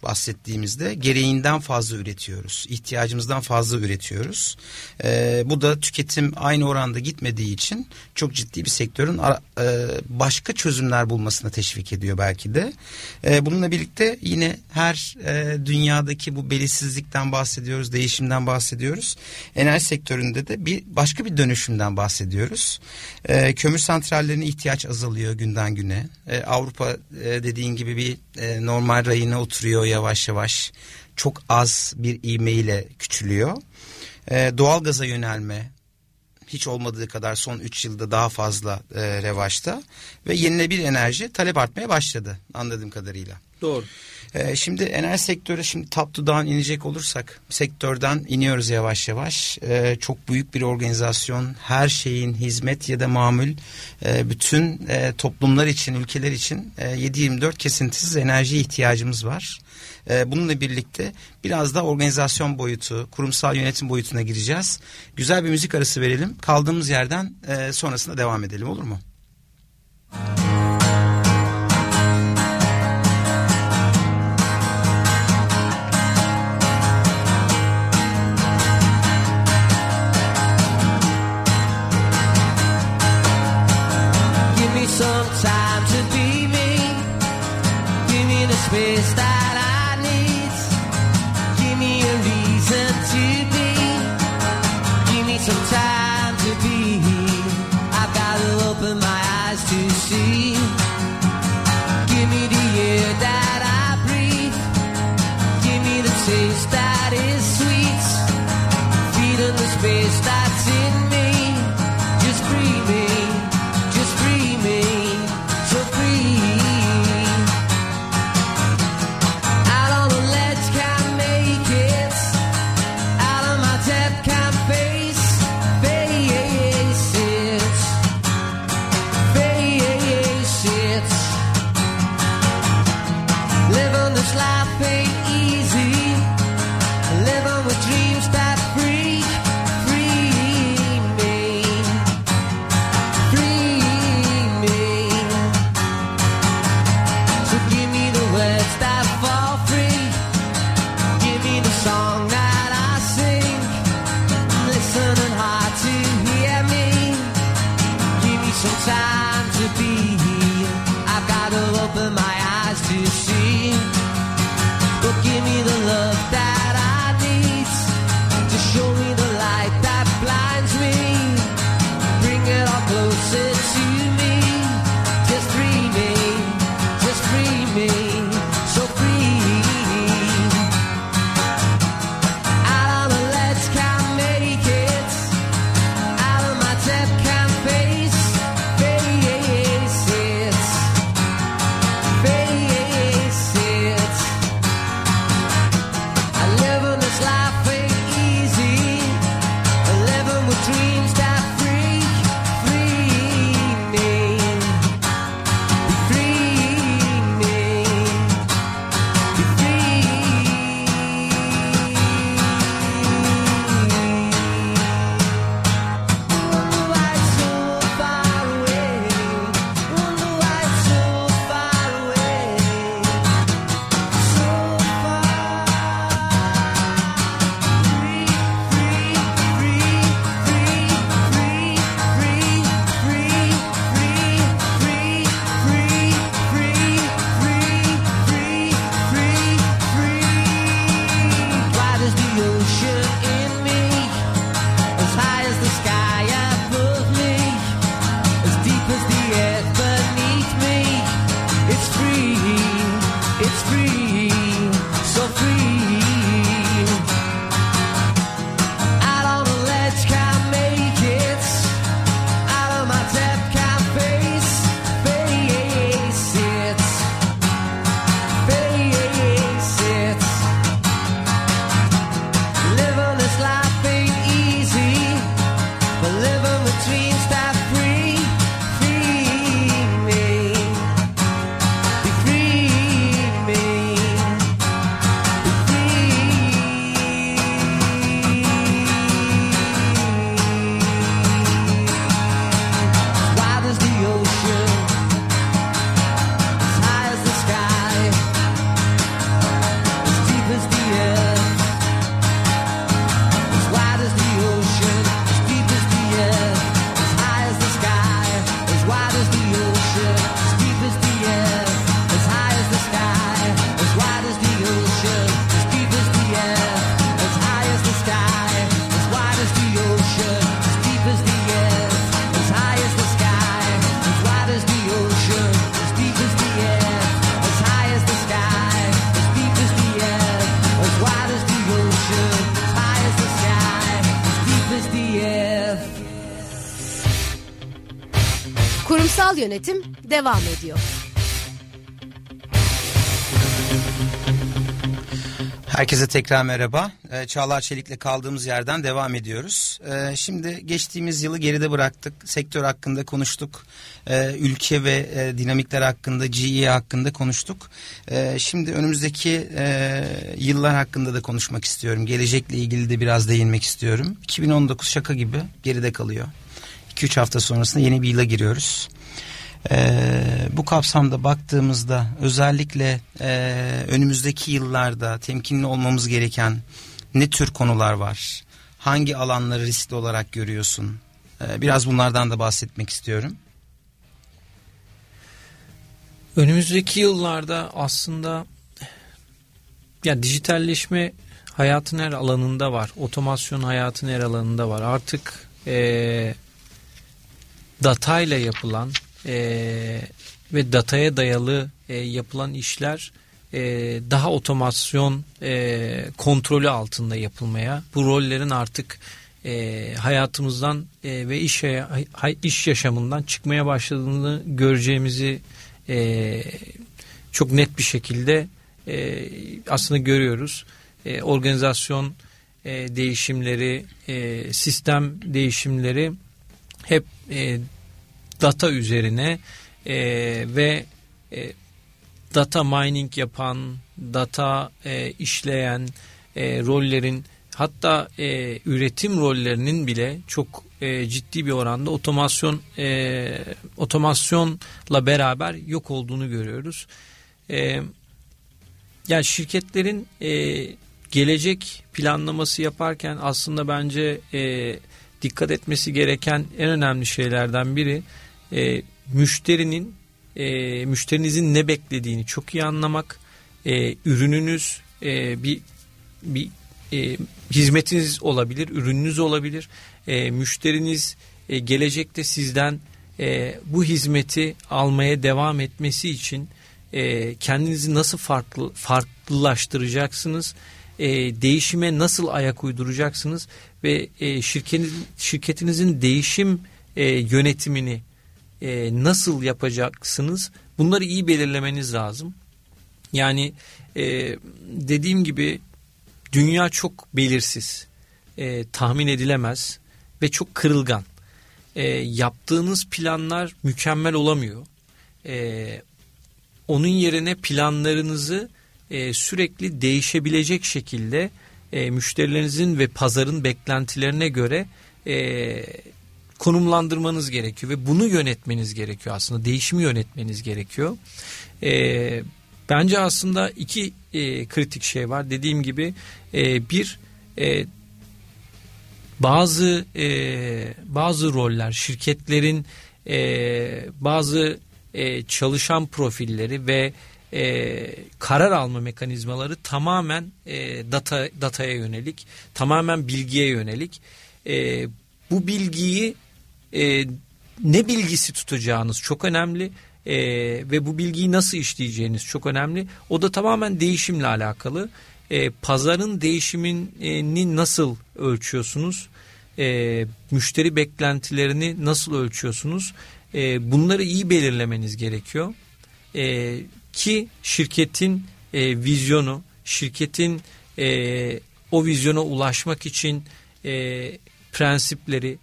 bahsettiğimizde gereğinden fazla üretiyoruz. İhtiyacımızdan fazla üretiyoruz. E, bu da tüketim aynı oranda gitmediği için çok ciddi bir sektörün e, başka çözümler bulmasına teşvik ediyor belki de. E, bununla birlikte yine her e, dünyadaki bu belirsizlikten bahsediyoruz, değişimden bahsediyoruz. Enerji sektöründe de bir başka bir dönüşümden bahsediyoruz. E, kömür santrallerine ihtiyaç azalıyor günden güne. E, Avrupa e, dediğin gibi bir e, normal rayına oturuyor yavaş yavaş. Çok az bir ivmeyle küçülüyor. E, doğal gaza yönelme hiç olmadığı kadar son 3 yılda daha fazla e, revaçta ve yenilenebilir enerji talep artmaya başladı anladığım kadarıyla. Doğru. Ee, şimdi enerji sektörü şimdi top to down inecek olursak sektörden iniyoruz yavaş yavaş. Ee, çok büyük bir organizasyon her şeyin hizmet ya da mamul e, bütün e, toplumlar için ülkeler için e, 7-24 kesintisiz enerji ihtiyacımız var. E, bununla birlikte biraz da organizasyon boyutu, kurumsal yönetim boyutuna gireceğiz. Güzel bir müzik arası verelim. Kaldığımız yerden e, sonrasında devam edelim olur mu? Müzik space that yönetim devam ediyor. Herkese tekrar merhaba. Ee, Çağlar Çelik'le kaldığımız yerden devam ediyoruz. Ee, Şimdi geçtiğimiz yılı geride bıraktık. Sektör hakkında konuştuk. Ee, Ülke ve e, dinamikler hakkında, GE hakkında konuştuk. Ee, Şimdi önümüzdeki e, yıllar hakkında da konuşmak istiyorum. Gelecekle ilgili de biraz değinmek istiyorum. 2019 şaka gibi geride kalıyor. 2-3 hafta sonrasında yeni bir yıla giriyoruz. Ee, bu kapsamda baktığımızda özellikle e, önümüzdeki yıllarda temkinli olmamız gereken ne tür konular var? Hangi alanları riskli olarak görüyorsun? Ee, biraz bunlardan da bahsetmek istiyorum. Önümüzdeki yıllarda aslında ya dijitalleşme hayatın her alanında var. Otomasyon hayatın her alanında var. Artık e, datayla yapılan e, ve dataya dayalı e, yapılan işler e, daha otomasyon e, kontrolü altında yapılmaya, bu rollerin artık e, hayatımızdan e, ve iş iş yaşamından çıkmaya başladığını göreceğimizi e, çok net bir şekilde e, aslında görüyoruz. E, organizasyon e, değişimleri, e, sistem değişimleri hep e, data üzerine e, ve e, data mining yapan, data e, işleyen e, rollerin hatta e, üretim rollerinin bile çok e, ciddi bir oranda otomasyon e, otomasyonla beraber yok olduğunu görüyoruz. E, yani şirketlerin e, gelecek planlaması yaparken aslında bence e, dikkat etmesi gereken en önemli şeylerden biri e, müşterinin e, müşterinizin ne beklediğini çok iyi anlamak e, ürününüz e, bir bir e, hizmetiniz olabilir, ürününüz olabilir. E, müşteriniz e, gelecekte sizden e, bu hizmeti almaya devam etmesi için e, kendinizi nasıl farklı farklılaştıracaksınız? E, değişime nasıl ayak uyduracaksınız ve e, şirketin, şirketinizin değişim e, yönetimini e, nasıl yapacaksınız? Bunları iyi belirlemeniz lazım. Yani e, dediğim gibi dünya çok belirsiz, e, tahmin edilemez ve çok kırılgan. E, yaptığınız planlar mükemmel olamıyor. E, onun yerine planlarınızı e, sürekli değişebilecek şekilde e, müşterilerinizin ve pazarın beklentilerine göre e, konumlandırmanız gerekiyor ve bunu yönetmeniz gerekiyor aslında değişimi yönetmeniz gerekiyor. E, bence aslında iki e, kritik şey var dediğim gibi e, bir e, bazı e, bazı roller şirketlerin e, bazı e, çalışan profilleri ve e, karar alma mekanizmaları tamamen e, data dataya yönelik, tamamen bilgiye yönelik. E, bu bilgiyi e, ne bilgisi tutacağınız çok önemli e, ve bu bilgiyi nasıl işleyeceğiniz çok önemli. O da tamamen değişimle alakalı. E, pazarın değişimini nasıl ölçüyorsunuz? E, müşteri beklentilerini nasıl ölçüyorsunuz? E, bunları iyi belirlemeniz gerekiyor. E, ki şirketin e, vizyonu, şirketin e, o vizyona ulaşmak için e, prensipleri,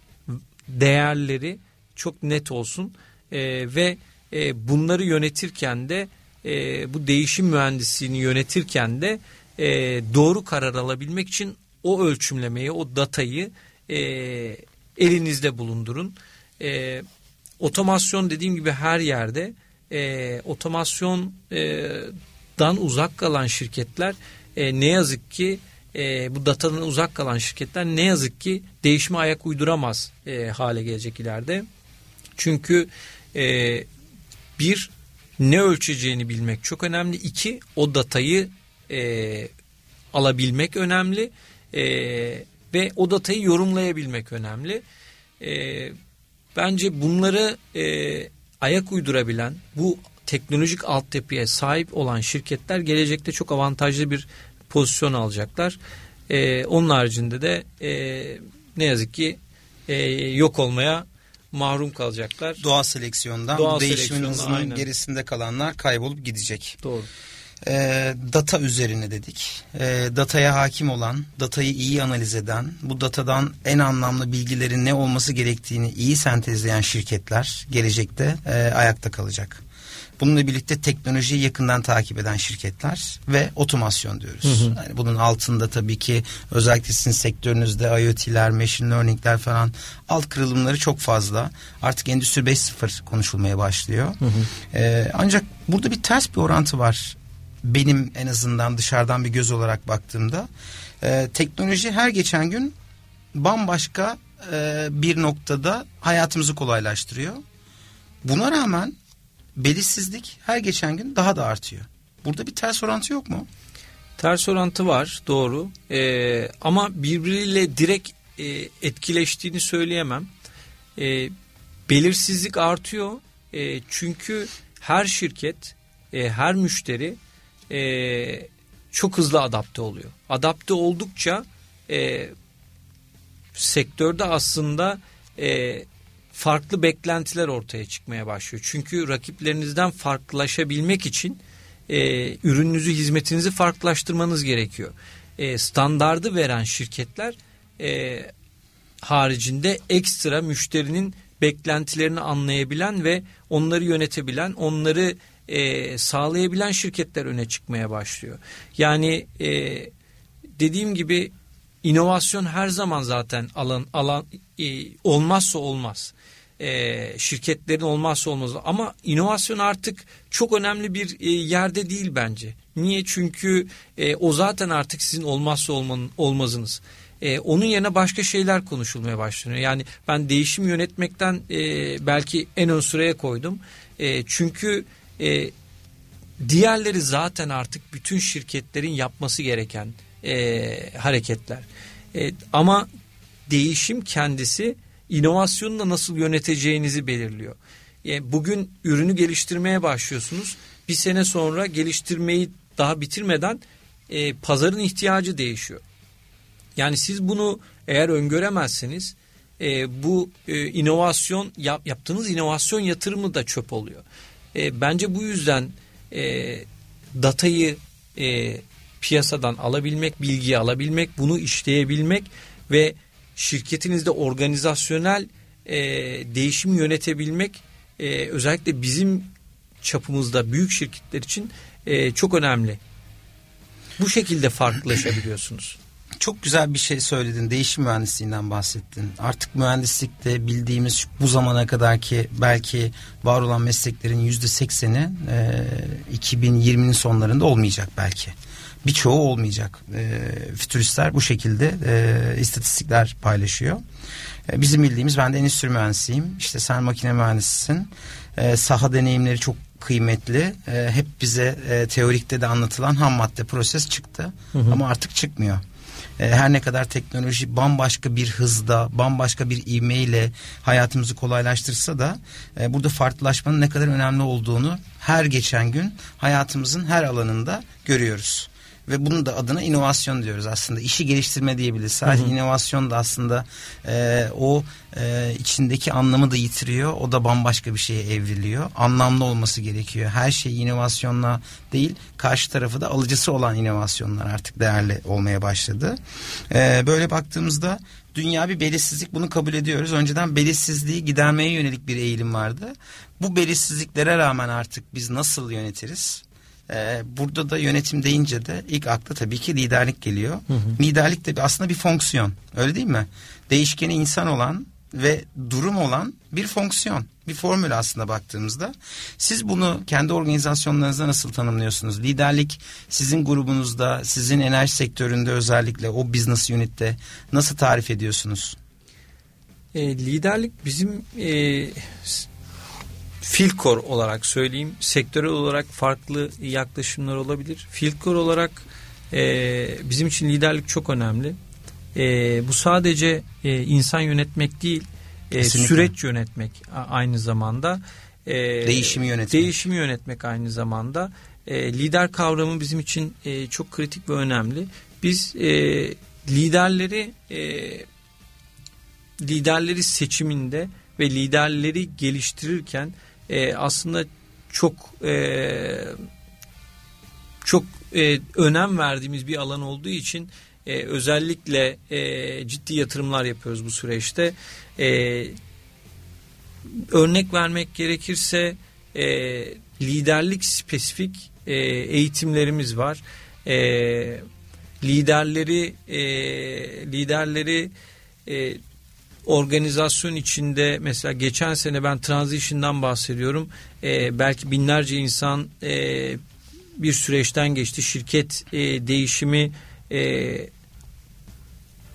değerleri çok net olsun e, ve e, bunları yönetirken de e, bu değişim mühendisliğini yönetirken de e, doğru karar alabilmek için o ölçümlemeyi, o datayı e, elinizde bulundurun. E, otomasyon dediğim gibi her yerde e, otomasyondan uzak kalan şirketler e, ne yazık ki e, bu datadan uzak kalan şirketler ne yazık ki değişime ayak uyduramaz e, hale gelecek ileride. Çünkü e, bir ne ölçeceğini bilmek çok önemli. İki o datayı e, alabilmek önemli e, ve o datayı yorumlayabilmek önemli. E, bence bunları e, ayak uydurabilen bu teknolojik altyapıya sahip olan şirketler gelecekte çok avantajlı bir pozisyon alacaklar. E, onun haricinde de e, ne yazık ki e, yok olmaya mahrum kalacaklar. Doğal seleksiyondan Doğal bu değişimin hızının aynen. gerisinde kalanlar kaybolup gidecek. Doğru. E, data üzerine dedik. E, dataya hakim olan, datayı iyi analiz eden, bu datadan en anlamlı bilgilerin ne olması gerektiğini iyi sentezleyen şirketler gelecekte e, ayakta kalacak. Bununla birlikte teknolojiyi yakından takip eden şirketler ve otomasyon diyoruz. Yani bunun altında tabii ki özellikle sizin sektörünüzde IoT'ler, machine learning'ler falan alt kırılımları çok fazla. Artık Endüstri 5.0 konuşulmaya başlıyor. Ee, ancak burada bir ters bir orantı var. Benim en azından dışarıdan bir göz olarak baktığımda. Ee, teknoloji her geçen gün bambaşka e, bir noktada hayatımızı kolaylaştırıyor. Buna rağmen belirsizlik her geçen gün daha da artıyor. Burada bir ters orantı yok mu? Ters orantı var doğru Ee, ama birbiriyle direkt e, etkileştiğini söyleyemem. Ee, belirsizlik artıyor E, çünkü her şirket, e, her müşteri e, çok hızlı adapte oluyor. Adapte oldukça e, sektörde aslında e, farklı beklentiler ortaya çıkmaya başlıyor. Çünkü rakiplerinizden farklılaşabilmek için e, ürününüzü, hizmetinizi farklılaştırmanız gerekiyor. E, standardı veren şirketler e, haricinde ekstra müşterinin beklentilerini anlayabilen ve onları yönetebilen, onları e, sağlayabilen şirketler öne çıkmaya başlıyor. Yani e, dediğim gibi inovasyon her zaman zaten alan alan e, olmazsa olmaz. E, şirketlerin olmazsa olmaz ama inovasyon artık çok önemli bir e, yerde değil bence. Niye? Çünkü e, o zaten artık sizin olmazsa olmanın, olmazınız. E, onun yerine başka şeyler konuşulmaya başlanıyor. Yani ben değişim yönetmekten e, belki en ön sıraya koydum. E, çünkü e, diğerleri zaten artık bütün şirketlerin yapması gereken e, hareketler. E, ama değişim kendisi inovasyonu da nasıl yöneteceğinizi belirliyor. E, bugün ürünü geliştirmeye başlıyorsunuz. Bir sene sonra geliştirmeyi daha bitirmeden e, pazarın ihtiyacı değişiyor. Yani siz bunu eğer öngöremezseniz e, bu e, inovasyon yap, yaptığınız inovasyon yatırımı da çöp oluyor. E, bence bu yüzden e, datayı e, piyasadan alabilmek, bilgiyi alabilmek, bunu işleyebilmek ve şirketinizde organizasyonel e, değişimi yönetebilmek e, özellikle bizim çapımızda büyük şirketler için e, çok önemli. Bu şekilde farklılaşabiliyorsunuz. Çok güzel bir şey söyledin. Değişim mühendisliğinden bahsettin. Artık mühendislikte bildiğimiz bu zamana kadar ki belki var olan mesleklerin yüzde sekseni 2020'nin sonlarında olmayacak belki. Birçoğu olmayacak. E, fütüristler bu şekilde e, istatistikler paylaşıyor. E, bizim bildiğimiz ben de endüstri mühendisiyim. İşte sen makine mühendisisin. E, saha deneyimleri çok kıymetli. E, hep bize e, teorikte de anlatılan ham madde proses çıktı. Hı hı. Ama artık çıkmıyor. E, her ne kadar teknoloji bambaşka bir hızda, bambaşka bir ivmeyle hayatımızı kolaylaştırsa da e, burada farklılaşmanın ne kadar önemli olduğunu her geçen gün hayatımızın her alanında görüyoruz ve bunun da adına inovasyon diyoruz aslında. işi geliştirme diyebiliriz. Sadece hı hı. inovasyon da aslında e, o e, içindeki anlamı da yitiriyor. O da bambaşka bir şeye evriliyor. Anlamlı olması gerekiyor. Her şey inovasyonla değil, karşı tarafı da alıcısı olan inovasyonlar artık değerli olmaya başladı. E, böyle baktığımızda dünya bir belirsizlik bunu kabul ediyoruz. Önceden belirsizliği gidermeye yönelik bir eğilim vardı. Bu belirsizliklere rağmen artık biz nasıl yönetiriz? Ee, burada da yönetim deyince de ilk akla tabii ki liderlik geliyor. Hı hı. Liderlik de aslında bir fonksiyon. Öyle değil mi? Değişkeni insan olan ve durum olan bir fonksiyon. Bir formül aslında baktığımızda. Siz bunu kendi organizasyonlarınızda nasıl tanımlıyorsunuz? Liderlik sizin grubunuzda, sizin enerji sektöründe özellikle o business unit'te nasıl tarif ediyorsunuz? E, liderlik bizim e, Filkor olarak söyleyeyim. Sektörel olarak farklı yaklaşımlar olabilir. Filkor olarak e, bizim için liderlik çok önemli. E, bu sadece e, insan yönetmek değil, e, süreç yönetmek aynı zamanda. E, değişimi yönetmek. Değişimi yönetmek aynı zamanda. E, lider kavramı bizim için e, çok kritik ve önemli. Biz e, liderleri e, liderleri seçiminde ve liderleri geliştirirken e, aslında çok e, çok e, önem verdiğimiz bir alan olduğu için e, özellikle e, ciddi yatırımlar yapıyoruz bu süreçte. E, örnek vermek gerekirse e, liderlik spesifik e, eğitimlerimiz var. E, liderleri e, liderleri e, organizasyon içinde mesela geçen sene ben transition'dan bahsediyorum. E, belki binlerce insan e, bir süreçten geçti. Şirket e, değişimi e,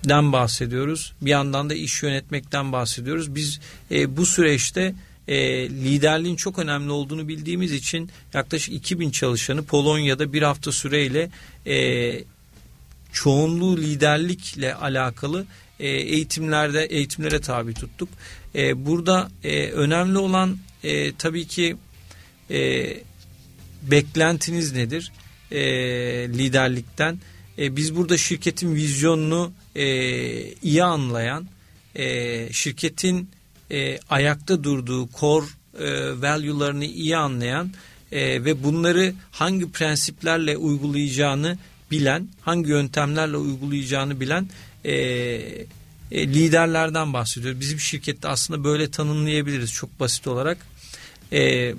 den bahsediyoruz. Bir yandan da iş yönetmekten bahsediyoruz. Biz e, bu süreçte e, liderliğin çok önemli olduğunu bildiğimiz için yaklaşık 2000 çalışanı Polonya'da bir hafta süreyle e, çoğunluğu liderlikle alakalı e, eğitimlerde eğitimlere tabi tuttuk. E, burada e, önemli olan tabii ki beklentiniz nedir liderlikten? Biz burada şirketin vizyonunu iyi anlayan, şirketin ayakta durduğu core e, value'larını iyi anlayan ve bunları hangi prensiplerle uygulayacağını bilen, hangi yöntemlerle uygulayacağını bilen e, e, liderlerden bahsediyoruz. Bizim şirkette aslında böyle tanımlayabiliriz çok basit olarak. E,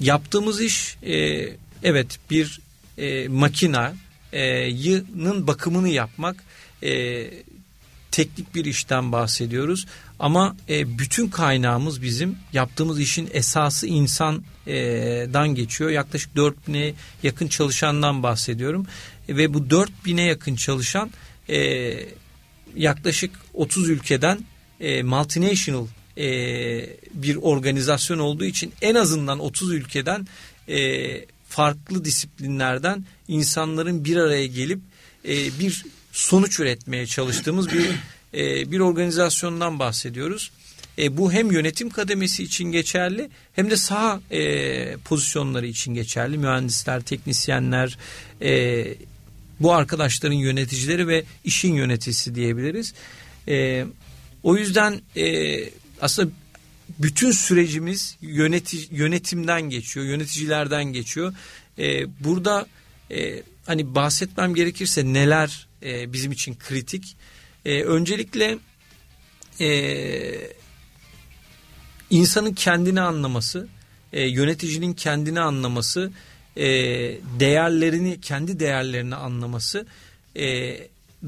yaptığımız iş e, evet bir e, makinanın bakımını yapmak e, teknik bir işten bahsediyoruz. Ama e, bütün kaynağımız bizim yaptığımız işin esası insandan geçiyor. Yaklaşık 4000'e yakın çalışandan bahsediyorum. E, ve bu 4000'e yakın çalışan e, yaklaşık 30 ülkeden e, multinational e, bir organizasyon olduğu için en azından 30 ülkeden e, farklı disiplinlerden insanların bir araya gelip e, bir sonuç üretmeye çalıştığımız bir e, bir organizasyondan bahsediyoruz. E, bu hem yönetim kademesi için geçerli hem de saha e, pozisyonları için geçerli. Mühendisler, teknisyenler, e, bu arkadaşların yöneticileri ve işin yöneticisi diyebiliriz. E, o yüzden e, aslında bütün sürecimiz yöneti, yönetimden geçiyor, yöneticilerden geçiyor. E, burada e, hani bahsetmem gerekirse neler e, bizim için kritik. E, öncelikle e, insanın kendini anlaması, e, yöneticinin kendini anlaması, e, değerlerini, kendi değerlerini anlaması e,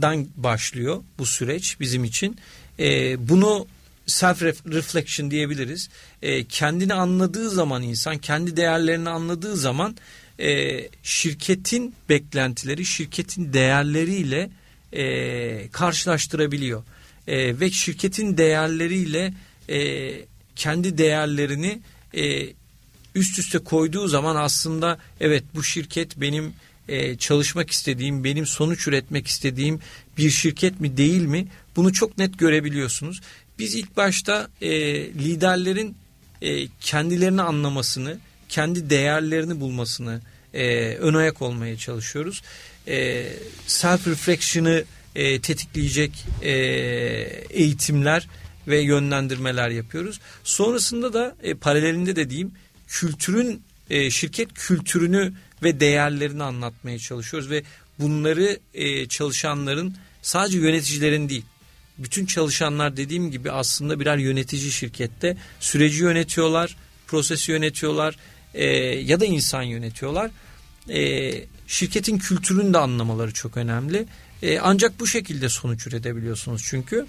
dan başlıyor bu süreç bizim için. E, bunu self reflection diyebiliriz. E, kendini anladığı zaman insan, kendi değerlerini anladığı zaman e, şirketin beklentileri, şirketin değerleriyle e, karşılaştırabiliyor. E, ve şirketin değerleriyle e, kendi değerlerini e, üst üste koyduğu zaman aslında evet bu şirket benim e, çalışmak istediğim, benim sonuç üretmek istediğim bir şirket mi değil mi? Bunu çok net görebiliyorsunuz. Biz ilk başta e, liderlerin e, kendilerini anlamasını, kendi değerlerini bulmasını e, ön ayak olmaya çalışıyoruz. E, self reflection'ı e, tetikleyecek e, eğitimler ve yönlendirmeler yapıyoruz. Sonrasında da e, paralelinde de diyeyim kültürün e, şirket kültürünü ve değerlerini anlatmaya çalışıyoruz ve bunları e, çalışanların sadece yöneticilerin değil bütün çalışanlar dediğim gibi aslında birer yönetici şirkette süreci yönetiyorlar, prosesi yönetiyorlar e, ya da insan yönetiyorlar. E, şirketin kültürünü de anlamaları çok önemli. E, ancak bu şekilde sonuç üretebiliyorsunuz çünkü.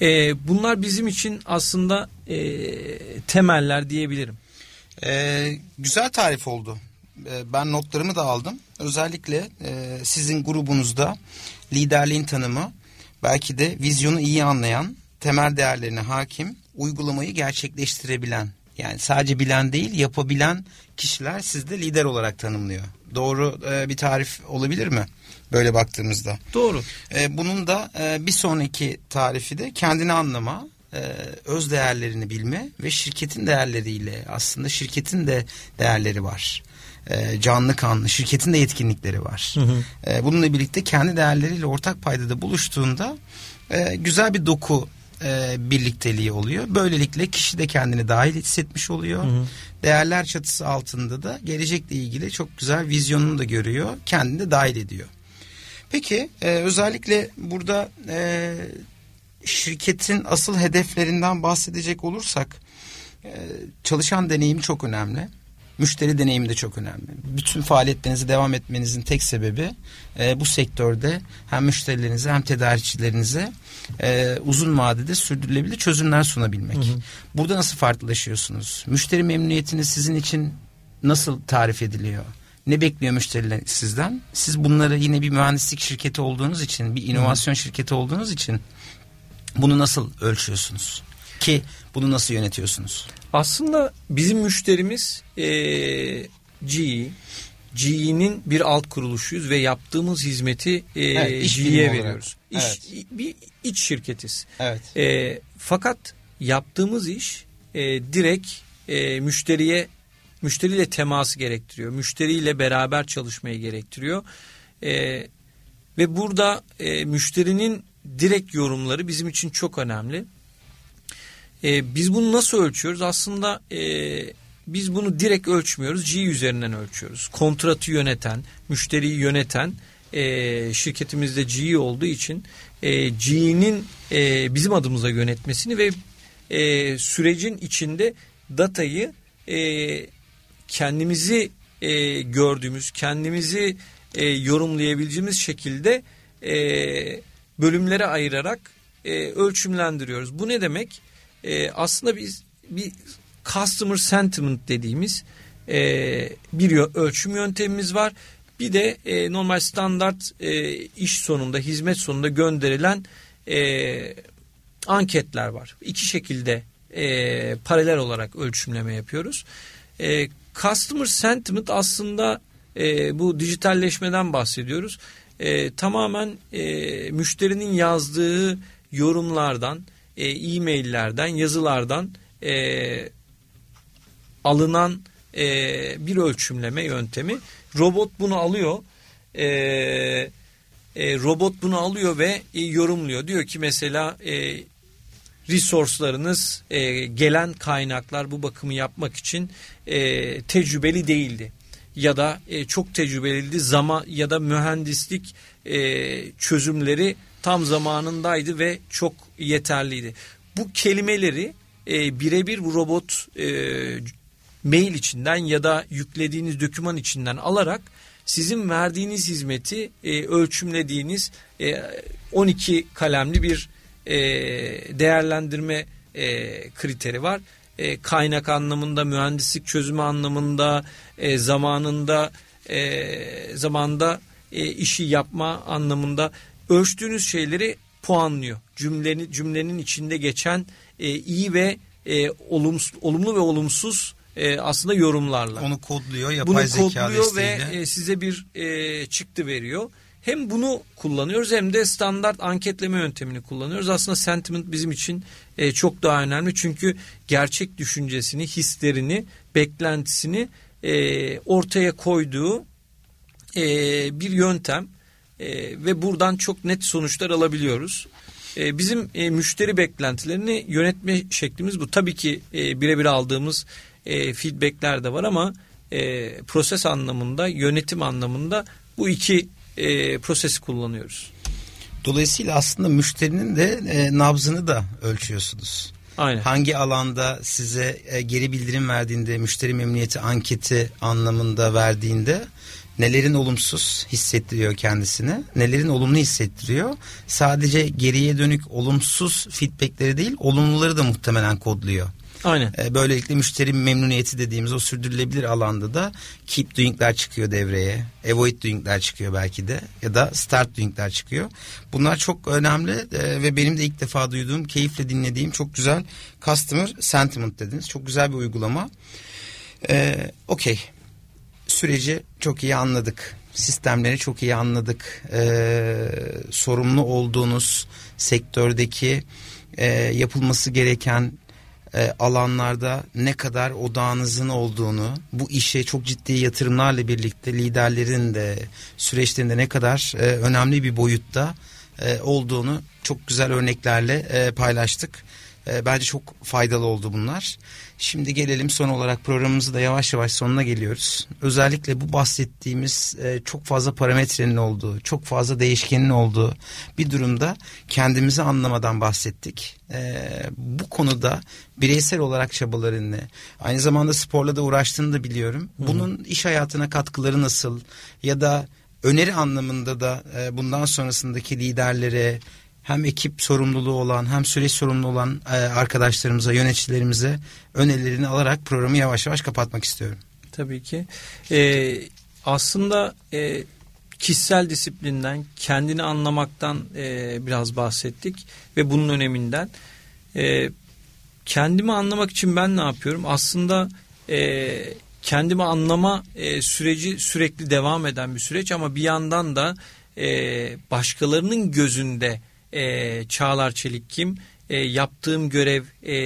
E, bunlar bizim için aslında e, temeller diyebilirim. Ee, güzel tarif oldu. Ee, ben notlarımı da aldım. Özellikle e, sizin grubunuzda liderliğin tanımı belki de vizyonu iyi anlayan, temel değerlerine hakim, uygulamayı gerçekleştirebilen yani sadece bilen değil yapabilen kişiler sizde lider olarak tanımlıyor. Doğru e, bir tarif olabilir mi? Böyle baktığımızda. Doğru. E, bunun da e, bir sonraki tarifi de kendini anlama, öz değerlerini bilme ve şirketin değerleriyle aslında şirketin de değerleri var. E, canlı kanlı şirketin de yetkinlikleri var. Hı hı. E, bununla birlikte kendi değerleriyle ortak paydada buluştuğunda e, güzel bir doku e, birlikteliği oluyor. Böylelikle kişi de kendini dahil hissetmiş oluyor. Hı hı. Değerler çatısı altında da gelecekle ilgili çok güzel vizyonunu da görüyor. Kendini de dahil ediyor. Peki e, özellikle burada e, şirketin asıl hedeflerinden bahsedecek olursak e, çalışan deneyimi çok önemli. Müşteri deneyimi de çok önemli. Bütün faaliyetlerinizi devam etmenizin tek sebebi e, bu sektörde hem müşterilerinize hem tedarikçilerinize e, uzun vadede sürdürülebilir çözümler sunabilmek. Hı hı. Burada nasıl farklılaşıyorsunuz? Müşteri memnuniyetini sizin için nasıl tarif ediliyor? Ne bekliyor müşteriler sizden? Siz bunları yine bir mühendislik şirketi olduğunuz için, bir inovasyon hı. şirketi olduğunuz için bunu nasıl ölçüyorsunuz? Ki bunu nasıl yönetiyorsunuz? Aslında bizim müşterimiz e, GE. GE'nin bir alt kuruluşuyuz ve yaptığımız hizmeti e, evet, GE'ye veriyoruz. İş, evet. Bir iç şirketiz. Evet. E, fakat yaptığımız iş e, direkt e, müşteriye müşteriyle teması gerektiriyor. Müşteriyle beraber çalışmayı gerektiriyor. E, ve burada e, müşterinin direkt yorumları bizim için çok önemli. E, biz bunu nasıl ölçüyoruz? Aslında e, biz bunu direkt ölçmüyoruz. G üzerinden ölçüyoruz. Kontratı yöneten, müşteriyi yöneten e, şirketimizde G olduğu için e, G'nin e, bizim adımıza yönetmesini ve e, sürecin içinde datayı e, kendimizi e, gördüğümüz, kendimizi e, yorumlayabileceğimiz şekilde e, bölümlere ayırarak e, ölçümlendiriyoruz. Bu ne demek? e, aslında biz bir customer sentiment dediğimiz e, bir ölçüm yöntemimiz var. Bir de e, normal standart e, iş sonunda, hizmet sonunda gönderilen e, anketler var. İki şekilde e, paralel olarak ölçümleme yapıyoruz. E, customer sentiment aslında e, bu dijitalleşmeden bahsediyoruz. E, tamamen e, müşterinin yazdığı yorumlardan, e, e-maillerden, yazılardan e, alınan e, bir ölçümleme yöntemi. Robot bunu alıyor. E, e, robot bunu alıyor ve e, yorumluyor. Diyor ki mesela e, resource'larınız e, gelen kaynaklar bu bakımı yapmak için e, tecrübeli değildi ya da e, çok tecrübeliydi zaman ya da mühendislik e, çözümleri tam zamanındaydı ve çok yeterliydi. Bu kelimeleri e, birebir bu robot e, mail içinden ya da yüklediğiniz doküman içinden alarak sizin verdiğiniz hizmeti e, ölçümlediğiniz e, 12 kalemli bir e, değerlendirme e, kriteri var. E, kaynak anlamında, mühendislik çözümü anlamında, e, zamanında e, zamanda e, işi yapma anlamında ölçtüğünüz şeyleri puanlıyor. Cümlenin cümlenin içinde geçen e, iyi ve e, olumsuz, olumlu ve olumsuz e, aslında yorumlarla. Onu kodluyor yapay Bunu zeka kodluyor ve e, size bir e, çıktı veriyor. Hem bunu kullanıyoruz hem de standart anketleme yöntemini kullanıyoruz. Aslında sentiment bizim için e, çok daha önemli. Çünkü gerçek düşüncesini, hislerini, beklentisini e, ortaya koyduğu e, bir yöntem. E, ve buradan çok net sonuçlar alabiliyoruz. E, bizim e, müşteri beklentilerini yönetme şeklimiz bu. Tabii ki e, birebir aldığımız e, feedbackler de var ama e, proses anlamında, yönetim anlamında bu iki e, prosesi kullanıyoruz. Dolayısıyla aslında müşterinin de e, nabzını da ölçüyorsunuz. Aynen. Hangi alanda size e, geri bildirim verdiğinde, müşteri memnuniyeti anketi anlamında verdiğinde nelerin olumsuz hissettiriyor kendisine, nelerin olumlu hissettiriyor. Sadece geriye dönük olumsuz feedbackleri değil, olumluları da muhtemelen kodluyor. Aynen. E, Böylelikle müşteri memnuniyeti dediğimiz o sürdürülebilir alanda da keep doing'ler çıkıyor devreye. Avoid doing'ler çıkıyor belki de ya da start doing'ler çıkıyor. Bunlar çok önemli e, ve benim de ilk defa duyduğum, keyifle dinlediğim çok güzel customer sentiment dediniz. Çok güzel bir uygulama. E, Okey. Süreci çok iyi anladık. Sistemleri çok iyi anladık. E, sorumlu olduğunuz sektördeki e, yapılması gereken e, alanlarda ne kadar odağınızın olduğunu, bu işe çok ciddi yatırımlarla birlikte liderlerin de süreçlerinde ne kadar e, önemli bir boyutta e, olduğunu çok güzel örneklerle e, paylaştık. E, bence çok faydalı oldu bunlar. Şimdi gelelim son olarak programımızı da yavaş yavaş sonuna geliyoruz. Özellikle bu bahsettiğimiz e, çok fazla parametrenin olduğu, çok fazla değişkenin olduğu bir durumda kendimizi anlamadan bahsettik. E, bu konuda bireysel olarak çabalarını, aynı zamanda sporla da uğraştığını da biliyorum. Bunun iş hayatına katkıları nasıl ya da öneri anlamında da e, bundan sonrasındaki liderlere hem ekip sorumluluğu olan hem süreç sorumlu olan e, arkadaşlarımıza, yöneticilerimize önerilerini alarak programı yavaş yavaş kapatmak istiyorum. Tabii ki. Ee, aslında e, kişisel disiplinden, kendini anlamaktan e, biraz bahsettik ve bunun öneminden. E, kendimi anlamak için ben ne yapıyorum? Aslında e, kendimi anlama e, süreci sürekli devam eden bir süreç ama bir yandan da e, başkalarının gözünde e, Çağlar Çelik kim? E, yaptığım görev e,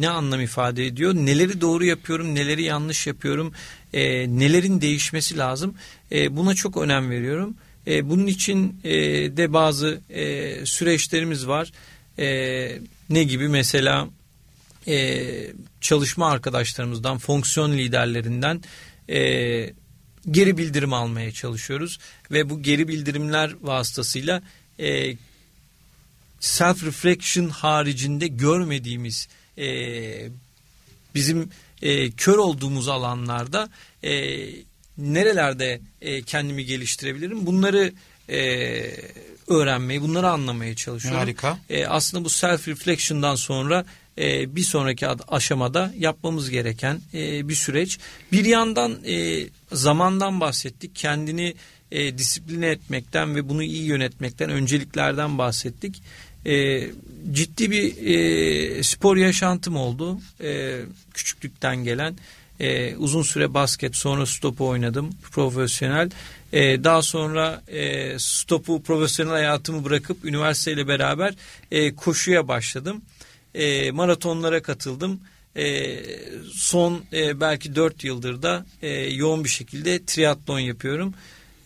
ne anlam ifade ediyor? Neleri doğru yapıyorum, neleri yanlış yapıyorum? E, nelerin değişmesi lazım? E, buna çok önem veriyorum. E, bunun için e, de bazı e, süreçlerimiz var. E, ne gibi? Mesela e, çalışma arkadaşlarımızdan, fonksiyon liderlerinden e, geri bildirim almaya çalışıyoruz. Ve bu geri bildirimler vasıtasıyla e, self reflection haricinde görmediğimiz e, bizim e, kör olduğumuz alanlarda e, nerelerde e, kendimi geliştirebilirim bunları e, öğrenmeyi bunları anlamaya çalışıyorum. Harika. E, aslında bu self reflection'dan sonra e, bir sonraki ad- aşamada yapmamız gereken e, bir süreç. Bir yandan e, zamandan bahsettik. Kendini e, disipline etmekten ve bunu iyi yönetmekten, önceliklerden bahsettik. E, ciddi bir e, spor yaşantım oldu. E, küçüklükten gelen. E, uzun süre basket sonra stopu oynadım profesyonel. E, daha sonra e, stopu profesyonel hayatımı bırakıp üniversiteyle beraber e, koşuya başladım. E, maratonlara katıldım. E, son e, belki dört yıldır da e, yoğun bir şekilde triatlon yapıyorum.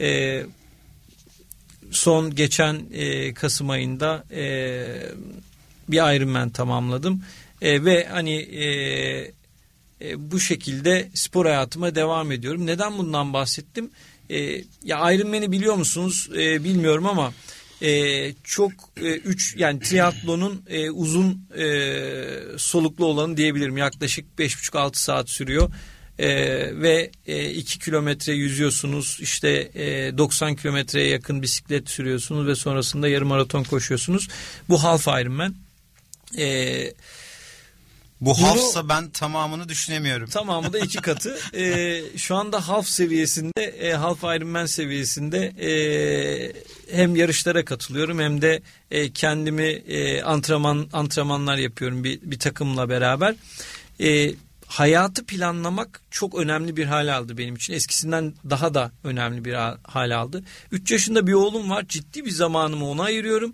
E, son geçen e, Kasım ayında e, bir Ironman tamamladım. E, ve hani e, e, bu şekilde spor hayatıma devam ediyorum. Neden bundan bahsettim? E, ya Ironman'i biliyor musunuz? E, bilmiyorum ama e, çok e, üç yani triatlonun e, uzun e, soluklu olanı diyebilirim. Yaklaşık 5,5-6 saat sürüyor. E, ve 2 e, kilometre yüzüyorsunuz işte e, 90 kilometreye yakın bisiklet sürüyorsunuz ve sonrasında yarım maraton koşuyorsunuz. Bu half Ironman. E, bu Bunu, halfsa ben tamamını düşünemiyorum. Tamamı da iki katı. e, şu anda half seviyesinde, e, half Ironman seviyesinde e, hem yarışlara katılıyorum hem de e, kendimi e, antrenman antrenmanlar yapıyorum bir, bir takımla beraber. E, hayatı planlamak çok önemli bir hal aldı benim için. Eskisinden daha da önemli bir hal aldı. 3 yaşında bir oğlum var. Ciddi bir zamanımı ona ayırıyorum.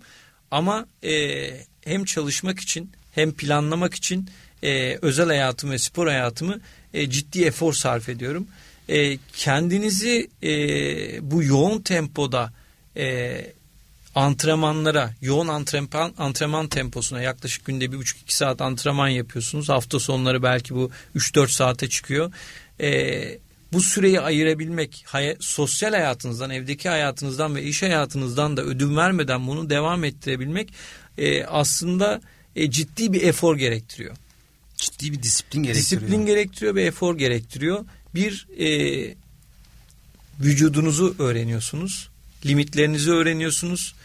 Ama e, hem çalışmak için hem planlamak için e, özel hayatımı ve spor hayatımı e, ciddi efor sarf ediyorum. E, kendinizi e, bu yoğun tempoda e, antrenmanlara, yoğun antrenman, antrenman temposuna yaklaşık günde bir buçuk iki saat antrenman yapıyorsunuz. Hafta sonları belki bu 3-4 saate çıkıyor. E, bu süreyi ayırabilmek, hay sosyal hayatınızdan, evdeki hayatınızdan ve iş hayatınızdan da ödün vermeden bunu devam ettirebilmek e, aslında e, ciddi bir efor gerektiriyor. Ciddi bir disiplin gerektiriyor. Disiplin gerektiriyor ve efor gerektiriyor. Bir e, vücudunuzu öğreniyorsunuz, limitlerinizi öğreniyorsunuz,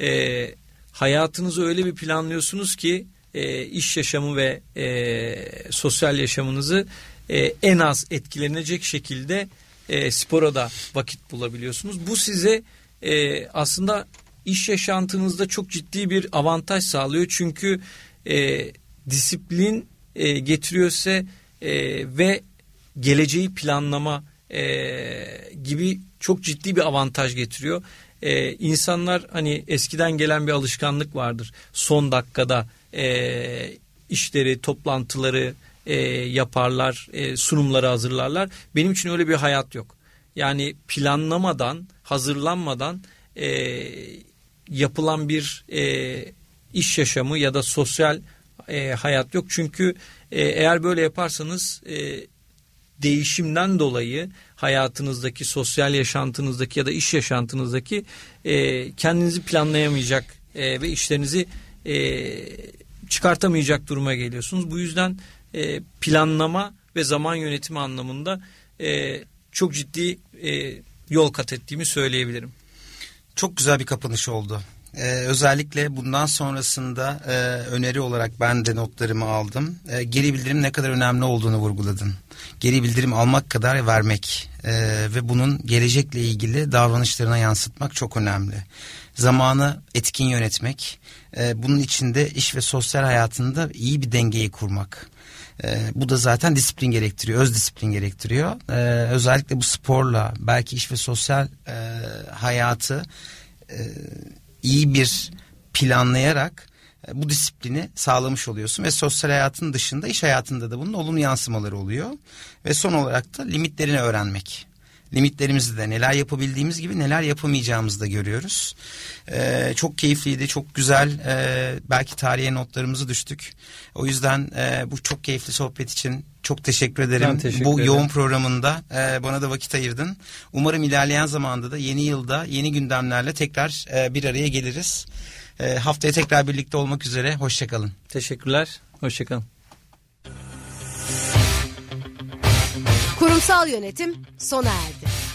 e, hayatınızı öyle bir planlıyorsunuz ki e, iş yaşamı ve e, sosyal yaşamınızı e, en az etkilenecek şekilde e, spora da vakit bulabiliyorsunuz. Bu size e, aslında iş yaşantınızda çok ciddi bir avantaj sağlıyor çünkü e, disiplin e, getiriyorsa e, ve geleceği planlama e, gibi çok ciddi bir avantaj getiriyor. E, insanlar hani eskiden gelen bir alışkanlık vardır. Son dakikada e, işleri, toplantıları e, yaparlar, e, sunumları hazırlarlar. Benim için öyle bir hayat yok. Yani planlamadan, hazırlanmadan e, yapılan bir e, iş yaşamı ya da sosyal e, hayat yok. Çünkü e, eğer böyle yaparsanız e, değişimden dolayı hayatınızdaki, sosyal yaşantınızdaki ya da iş yaşantınızdaki e, kendinizi planlayamayacak e, ve işlerinizi e, çıkartamayacak duruma geliyorsunuz. Bu yüzden e, planlama ve zaman yönetimi anlamında e, çok ciddi e, yol kat ettiğimi söyleyebilirim. Çok güzel bir kapanış oldu. Ee, özellikle bundan sonrasında e, öneri olarak ben de notlarımı aldım. E, geri bildirim ne kadar önemli olduğunu vurguladın. Geri bildirim almak kadar vermek e, ve bunun gelecekle ilgili davranışlarına yansıtmak çok önemli. Zamanı etkin yönetmek, e, bunun içinde iş ve sosyal hayatında iyi bir dengeyi kurmak. E, bu da zaten disiplin gerektiriyor, öz disiplin gerektiriyor. E, özellikle bu sporla belki iş ve sosyal e, hayatı e, iyi bir planlayarak e, bu disiplini sağlamış oluyorsun ve sosyal hayatın dışında iş hayatında da bunun olumlu yansımaları oluyor. Ve son olarak da limitlerini öğrenmek. Limitlerimizi de neler yapabildiğimiz gibi neler yapamayacağımızı da görüyoruz. Ee, çok keyifliydi, çok güzel. Ee, belki tarihe notlarımızı düştük. O yüzden e, bu çok keyifli sohbet için çok teşekkür ederim. teşekkür Bu ederim. yoğun programında e, bana da vakit ayırdın. Umarım ilerleyen zamanda da yeni yılda yeni gündemlerle tekrar e, bir araya geliriz. E, haftaya tekrar birlikte olmak üzere. Hoşçakalın. Teşekkürler. Hoşçakalın. Kurumsal yönetim sona erdi.